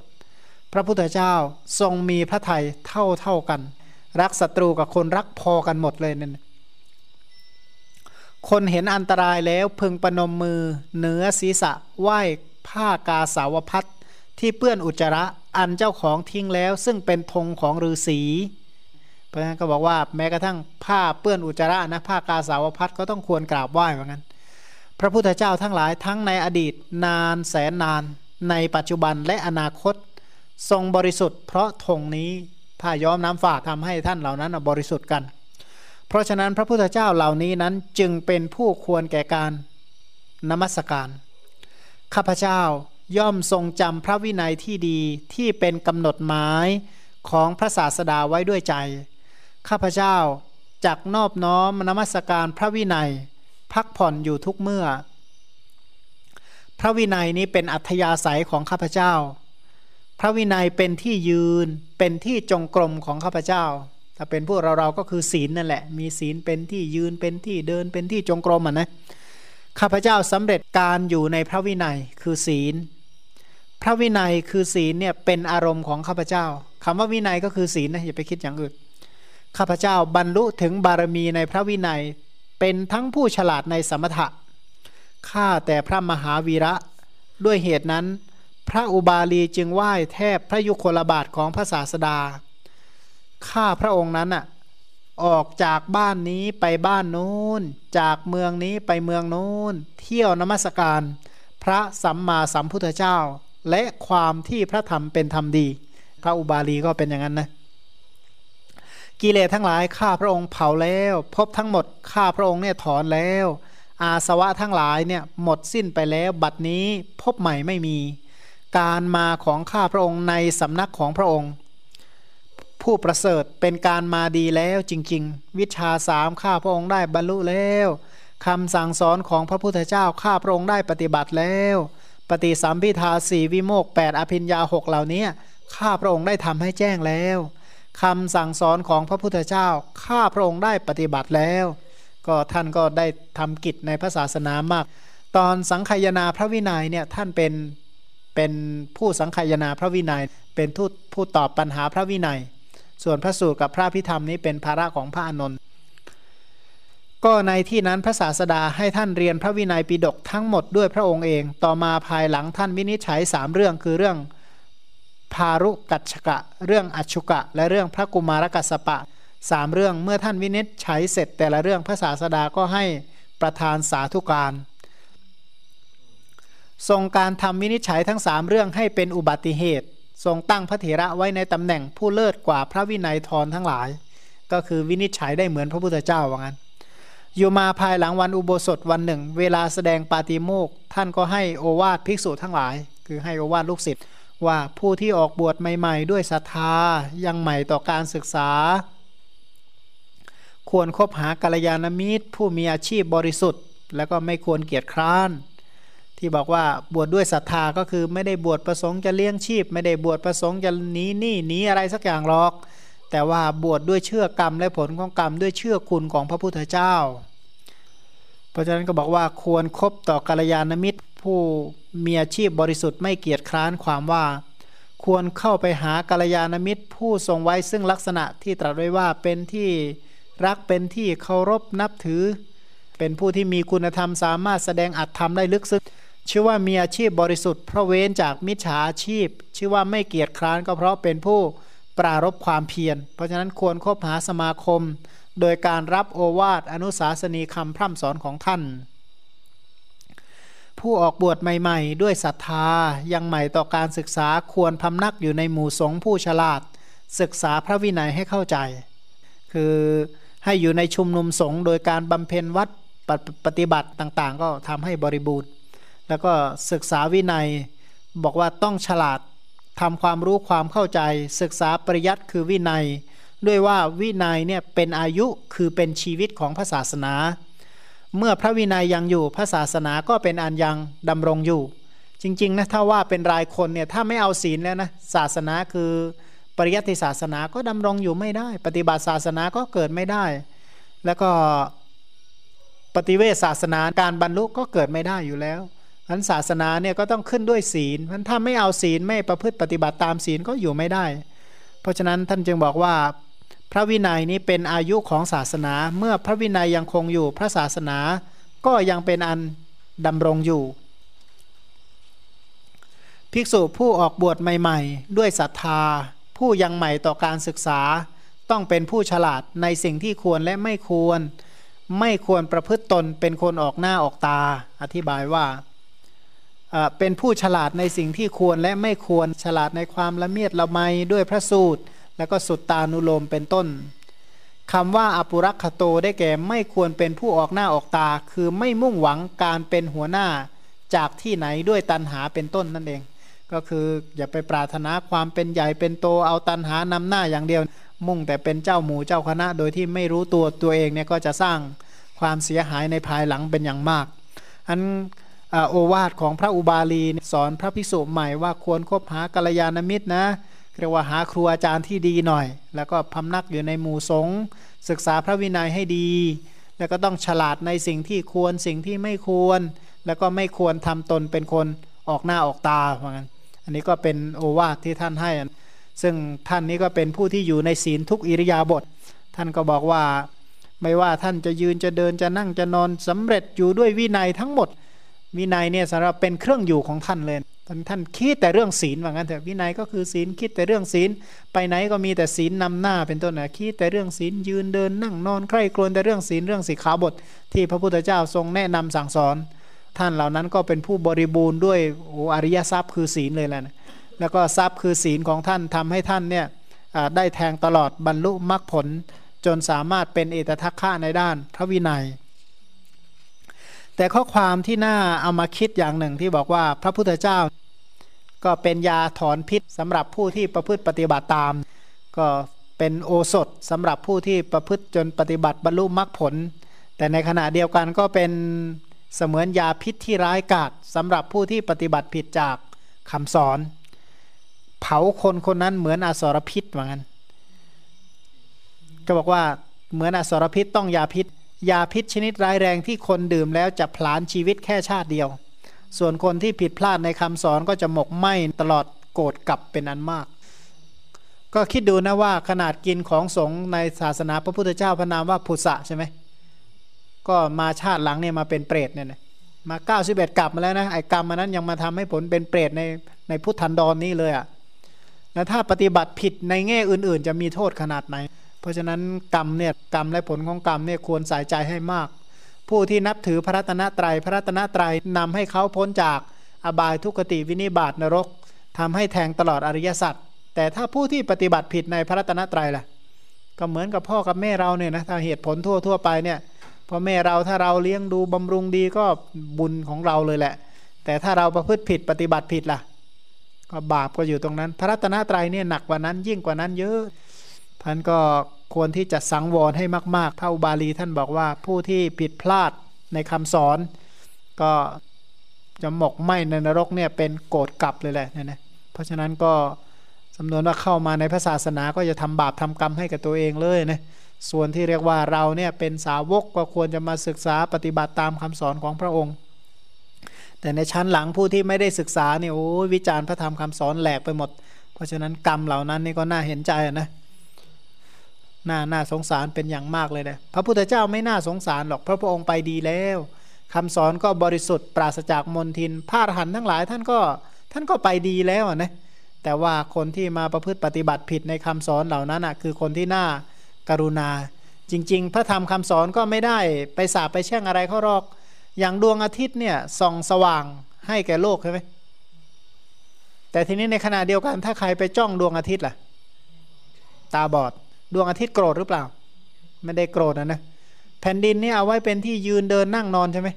พระพุทธเจ้าทรงมีพระทัยเท่าเท่ากัน รักศัตรูกับคนรักพอกันหมดเลยนั่น คนเห็นอันตรายแล้วพึงประนมมือเหนือศีรษะไหว้ผ้ากาสาวพัดที่เปื้อนอุจจาระอันเจ้าของทิ้งแล้ว ซึ่งเป็นธงของฤาษีเพราะฉะนั้นก็บอกว่าแม้กระทั่งผ้าเปื้อนอุจจาระนะผ้ากาสาวพัดก็ต้องควรกราบไหว้เหมือนกันพระพุทธเจ้าทั้งหลายทั้งในอดีตนานแสนนาน ในปัจจุบันและอนาคต ทรงบริสุทธิ์เพราะธงนี้ผ้าย้อมน้ำฝาดทำให้ท่านเหล่านั้นบริสุทธิ์กัน เพราะฉะนั้นพระพุทธเจ้าเหล่านี้นั้นจึงเป็นผู้ควรแก่การนมัสการ ข้าพเจ้าย่อมทรงจำพระวินัยที่ดีที่เป็นกำหนดหมายของพระศาสดาไว้ด้วยใจ ข้าพเจ้าจักนอบน้อมนมัสการพระวินัย พักผ่อนอยู่ทุกเมื่อ พระวินัยนี้เป็นอัธยาศัยของข้าพเจ้า พระวินัยเป็นที่ยืนเป็นที่จงกรมของข้าพเจ้า ถ้าเป็นพวกเราเราก็คือศีลนั่นแหละ มีศีลเป็นที่ยืนเป็นที่เดินเป็นที่จงกรมอะนะข้าพเจ้าสำเร็จการอยู่ในพระวินัยคือศีล พระวินัยคือศีลเนี่ยเป็นอารมณ์ของข้าพเจ้าคำว่าวินัยก็คือศีลนะอย่าไปคิดอย่างอื่นข้าพเจ้าบรรลุถึงบารมีในพระวินัย เป็นทั้งผู้ฉลาดในสมถะข้าแต่พระมหาวีระด้วยเหตุนั้น พระอุบาลีจึงไหว้แทบพระยุคลบาทของพระศาสดา ข้าพระองค์นั้นน่ะออกจากบ้านนี้ไปบ้านนู้น จากเมืองนี้ไปเมืองนู้น เที่ยวนมัสการ พระสัมมาสัมพุทธเจ้า และความที่พระธรรมเป็นธรรมดีพระอุบาลีก็เป็นอย่างนั้นนะกิเลสทั้งหลายข้าพระองค์เผาแล้ว พบทั้งหมดข้าพระองค์เนี่ยถอนแล้ว อาสวะทั้งหลายเนี่ยหมดสิ้นไปแล้ว บัดนี้พบใหม่ไม่มี การมาของข้าพระองค์ในสำนักของพระองค์ ผู้ประเสริฐเป็นการมาดีแล้วจริง ๆ วิชาสามข้าพระองค์ได้บรรลุแล้วคำสั่งสอนของพระพุทธเจ้าข้าพระองค์ได้ปฏิบัติแล้ว ปฏิสัมพิทาสี่วิโมกแปดอภิญญาหกเหล่านี้ข้าพระองค์ได้ทำให้แจ้งแล้วคำสั่งสอนของพระพุทธเจ้าข้าพระองค์ได้ปฏิบัติแล้ว ก็ท่านก็ได้ทำกิจในพระศาสนามาก ตอนสังขยนาพระวินัยเนี่ยท่านเป็นเป็นผู้สังขยนาพระวินัย เป็นผู้ผู้ตอบปัญหาพระวินัย ส่วนพระสูตรกับพระพิธรรมนี้เป็นภาระของพระอานนท์ก็ในที่นั้นพระศาสดาให้ท่านเรียนพระวินัยปิฎกทั้งหมดด้วยพระองค์เอง ต่อมาภายหลังท่านวินิจฉัยสามเรื่องคือเรื่องพารุกัจกะ เรื่องอชุกะ และเรื่องพระกุมารกัสปะสามเรื่องเมื่อท่านวินิจฉัยเสร็จ แต่ละเรื่องพระศาสดาก็ให้ประธานสาธุการทรงการทำวินิจฉัยทั้งสามเรื่องให้เป็นอุบัติเหตุ ทรงตั้งพระเถระไว้ในตำแหน่งผู้เลิศกว่าพระวินัยทรทั้งหลาย ก็คือวินิจฉัยได้เหมือนพระพุทธเจ้าว่างั้น อยู่มาภายหลังวันอุโบสถวันหนึ่ง เวลาแสดงปาติโมกท่านก็ให้โอวาทภิกษุทั้งหลาย คือให้โอวาทลูกศิษย์ว่าผู้ที่ออกบวชใหม่ๆ ด้วยศรัทธายังใหม่ต่อการศึกษา ควรคบหากัลยาณมิตร ผู้มีอาชีพบริสุทธิ์ แล้วก็ไม่ควรเกียจคร้าน ที่บอกว่าบวชดด้วยศรัทธาก็คือไม่ได้บวชประสงค์จะเลี้ยงชีพ ไม่ได้บวชประสงค์จะหนีหนี้หนีอะไรสักอย่างหรอก แต่ว่าบวชดด้วยเชื่อกรรมและผลของกรรมด้วยเชื่อคุณของพระพุทธเจ้า เพราะฉะนั้นก็บอกว่าควรครบต่อกัลยาณมิตร ผู้มีอาชีพบริสุทธิ์ไม่เกียจคร้านความว่า ควรเข้าไปหากัลยาณมิตร ผู้ทรงไว้ซึ่งลักษณะที่ตรัสไว้ว่าเป็นที่รักเป็นที่เคารพนับถือ เป็นผู้ที่มีคุณธรรมสามารถแสดงอัตธรรมได้ลึกซึ้ง ชื่อว่ามีอาชีพบริสุทธิ์เพราะเว้นจากมิจฉาชีพ ชื่อว่าไม่เกียจคร้านก็เพราะเป็นผู้ปรารบความเพียร เพราะฉะนั้นควรคบหาสมาคม โดยการรับโอวาทอนุสาสนีคำพร่ำสอนของท่าน ผู้ออกบวชใหม่ๆ ด้วยศรัทธายังใหม่ต่อการศึกษาควรพำนักอยู่ในหมู่สงฆ์ผู้ฉลาด ศึกษาพระวินัยให้เข้าใจ คือให้อยู่ในชุมนุมสงฆ์โดยการบำเพ็ญวัดปปฏิบัติต่างๆ ก็ทำให้บริบูรณ์ แล้วก็ศึกษาวินัยบอกว่าต้องฉลาดทำความรู้ความเข้าใจ ศึกษาปริยัติคือวินัย ด้วยว่าวินัยเนี่ยเป็นอายุคือเป็นชีวิตของพระศาสนา เมื่อพระวินัยยังอยู่พระศาสนาก็เป็นอันยังดำรงอยู่ จริงๆนะถ้าว่าเป็นรายคนเนี่ยถ้าไม่เอาศีลแล้วนะศาสนาคือปริยัติศาสนาก็ดำรงอยู่ไม่ได้ ปฏิบัติศาสนาก็เกิดไม่ได้ แล้วก็ปฏิเวสศาสนาการบรรลุก็เกิดไม่ได้อยู่แล้ว นั้นศาสนาเนี่ยก็ต้องขึ้นด้วยศีลเพราะถ้าไม่เอาศีลไม่ประพฤติปฏิบัติตามศีลก็อยู่ไม่ได้ เพราะฉะนั้นท่านจึงบอกว่าพระวินัยนี้เป็นอายุของศาสนา เมื่อพระวินัยยังคงอยู่พระศาสนาก็ยังเป็นอันดำรงอยู่ ภิกษุผู้ออกบวชใหม่ๆ ด้วยศรัทธา ผู้ยังใหม่ต่อการศึกษา ต้องเป็นผู้ฉลาดในสิ่งที่ควรและไม่ควร ไม่ควรประพฤติตนเป็นคนออกหน้าออกตา อธิบายว่า เป็นผู้ฉลาดในสิ่งที่ควรและไม่ควรฉลาดในความละเมียดละไมด้วยพระสูตร แล้วก็สุดตานุโลมเป็นต้นคำว่าอปุรักขโตได้แก่ไม่ควรเป็นผู้ออกหน้าออกตา คือไม่มุ่งหวังการเป็นหัวหน้าจากที่ไหนด้วยตันหาเป็นต้นนั่นเอง ก็คืออย่าไปปรารถนาความเป็นใหญ่เป็นโตเอาตันหานำหน้าอย่างเดียว มุ่งแต่เป็นเจ้าหมู่เจ้าคณะ โดยที่ไม่รู้ตัวตัวเองเนี่ยก็จะสร้างความเสียหายในภายหลังเป็นอย่างมากอัน โอวาทของพระอุบาลีสอนพระภิกษุใหม่ว่าควรคบหากัลยาณมิตรนะเรียกว่าหาครูอาจารย์ที่ดีหน่อย แล้วก็พำนักอยู่ในหมู่สงฆ์ศึกษาพระวินัยให้ดี แล้วก็ต้องฉลาดในสิ่งที่ควรสิ่งที่ไม่ควร แล้วก็ไม่ควรทำตนเป็นคนออกหน้าออกตาเหมือนกันอันนี้ก็เป็นโอวาทที่ท่านให้ ซึ่งท่านนี้ก็เป็นผู้ที่อยู่ในศีลทุกอิริยาบถท่านก็บอกว่า ไม่ว่าท่านจะยืนจะเดินจะนั่งจะนอนสำเร็จอยู่ด้วยวินัยทั้งหมด วินัยเนี่ยสำหรับเป็นเครื่องอยู่ของท่านเลยท่านท่านคิดแต่เรื่องศีลว่างั้นเถอะวินัยก็คือศีลคิดแต่เรื่องศีล ไปไหนก็มีแต่ศีลนำหน้าเป็นต้นนะคิดแต่เรื่องศีลยืนเดินนั่งนอนใคร่ครวญแต่เรื่องศีลเรื่องสิกขาบท ที่พระพุทธเจ้าทรงแนะนำสั่งสอน ท่านเหล่านั้นก็เป็นผู้บริบูรณ์ด้วยอริยทรัพย์คือศีลเลยแหละนะแล้วก็ทรัพย์คือศีลของท่านทำให้ท่านเนี่ยได้แทงตลอดบรรลุมรรคผล จนสามารถเป็นเอตทัคคะในด้านพระวินัย แต่ข้อความที่น่าเอามาคิดอย่างหนึ่งที่บอกว่าพระพุทธเจ้า ก็เป็นยาถอนพิษสำหรับผู้ที่ประพฤติปฏิบัติตาม ก็เป็นโอสถสำหรับผู้ที่ประพฤติจนปฏิบัติบรรลุมรรคผล แต่ในขณะเดียวกันก็เป็นเสมือนยาพิษที่ร้ายกาจสำหรับผู้ที่ปฏิบัติผิดจากคำสอน เผาคนคนนั้นเหมือนอสรพิษเหมือนกันก็บอกว่าเหมือนอสรพิษต้องยาพิษ ยาพิษชนิดร้ายแรงที่คนดื่มแล้วจะผลาญชีวิตแค่ชาติเดียว ส่วนคนที่ผิดพลาดในคำสอนก็จะหมกไหมตลอดโกรธกลับเป็นอันมาก ก็คิดดูนะว่าขนาดกินของสงในศาสนาพระพุทธเจ้าพระนามว่าพุทธะใช่ไหมก็มาชาติหลังเนี่ยมาเป็นเปรตเนี่ยมา91กลับมาแล้วนะไอ้กรรมมันนั้นยังมาทำให้ผลเป็นเปรตในในพุทธันดรนนี้เลยอะ่ะแล้วถ้าปฏิบัติผิดในแง่อื่น ๆ จะมีโทษขนาดไหน เพราะฉะนั้นกรรมเนี่ยกรรมและผลของกรรมเนี่ยควรใส่ใจให้มาก ผู้ที่นับถือพระรัตนตรยัยพระรัตนตรัยนำให้เขาพ้นจากอบายทุกติวินิบาตนรกทำให้แทงตลอดอริยสัจแต่ถ้าผู้ที่ปฏิบัติผิดในพระรัตนตรัยล่ะก็เหมือนกับพ่อกับแม่เราเนี่ยนะถ้าเหตุผลทั่วทั่วไปเนี่ยพ่อแม่เราถ้าเราเลี้ยงดูบำรุงดีก็บุญของเราเลยแหละ แต่ถ้าเราประพฤติผิดปฏิบัติผิดล่ะ ก็บาปก็อยู่ตรงนั้น พระรัตนตรัยเนี่ยหนักกว่านั้นยิ่งกว่านั้นเยอะท่านก็ ควรที่จะสังวรให้มากๆพระอุบาลีท่านบอกว่าผู้ที่ผิดพลาดในคำสอน ก็จะหมกไหมในนรกเนี่ยเป็นโกรธกลับเลยแหละเนี่ยนะเพราะฉะนั้นก็สำนวนว่าเข้ามาในพระศาสนาก็จะทำบาปทำกรรมให้กับตัวเองเลยนะส่วนที่เรียกว่าเราเนี่ยเป็นสาวกก็ควรจะมาศึกษาปฏิบัติตามคำสอนของพระองค์ แต่ในชั้นหลังผู้ที่ไม่ได้ศึกษาเนี่ยโอ้วิจารณ์พระธรรมคำสอนแหลกไปหมด เพราะฉะนั้นกรรมเหล่านั้นนี่ก็น่าเห็นใจนะ น่าน่าสงสารเป็นอย่างมากเลยนะพระพุทธเจ้าไม่น่าสงสารหรอกพระพระองค์ไปดีแล้วคำสอนก็บริสุทธิ์ปราศจากมลทินพาดหันทั้งหลายท่านก็ท่านก็ไปดีแล้วนะแต่ว่าคนที่มาประพฤติปฏิบัติผิดในคำสอนเหล่านั้นนะคือคนที่น่าการุณา จริง ๆ พระธรรมคำสอนก็ไม่ได้ไปสาบไปแช่งอะไรเขาหรอก อย่างดวงอาทิตย์เนี่ยส่องสว่างให้แก่โลกใช่ไหมแต่ทีนี้ในขณะเดียวกันถ้าใครไปจ้องดวงอาทิตย์ล่ะ ตาบอด ดวงอาทิตย์โกรธหรือเปล่า ไม่ได้โกรธนะนะแผ่นดินนี่เอาไว้เป็นที่ยืนเดินนั่งนอนใช่ไหม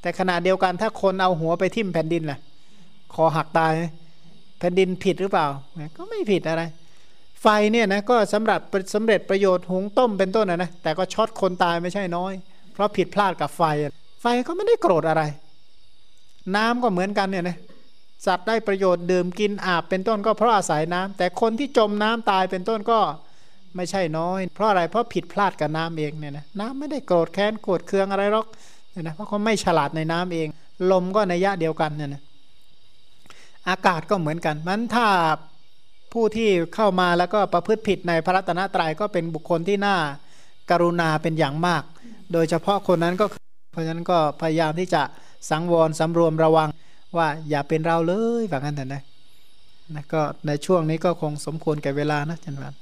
แต่ขณะเดียวกันถ้าคนเอาหัวไปทิ่มแผ่นดินล่ะคอหักตายแผ่นดินผิดหรือเปล่า ก็ไม่ผิดอะไร ไฟเนี่ยนะก็สำหรับสำเร็จประโยชน์หุงต้มเป็นต้นนะนะแต่ก็ช็อตคนตายไม่ใช่น้อย เพราะผิดพลาดกับไฟ ไฟก็ไม่ได้โกรธอะไร น้ำก็เหมือนกันเนี่ยนะสัตว์ได้ประโยชน์ดื่มกินอาบเป็นต้นก็เพราะอาศัยน้ำแต่คนที่จมน้ำตายเป็นต้นก็ ไม่ใช่น้อย เพราะอะไรเพราะผิดพลาดกับน้ำเองเนี่ยนะน้ำไม่ได้โกรธแค้นโกรธเคืองอะไรหรอกเนี่ยนะเพราะเขาไม่ฉลาดในน้ำเอง ลมก็ในยะเดียวกันเนี่ยนะอากาศก็เหมือนกันมันถ้าผู้ที่เข้ามาแล้วก็ประพฤติผิดในพระรัตนตรัยก็เป็นบุคคลที่น่าการุณาเป็นอย่างมาก โดยเฉพาะคนนั้นก็เพราะฉะนั้นก็พยายามที่จะสังวรสำรวมระวังว่าอย่าเป็นเราเลยแบบนั้นแต่นะนะก็ในช่วงนี้ก็คงสมควรแก่เวลานะจันวัน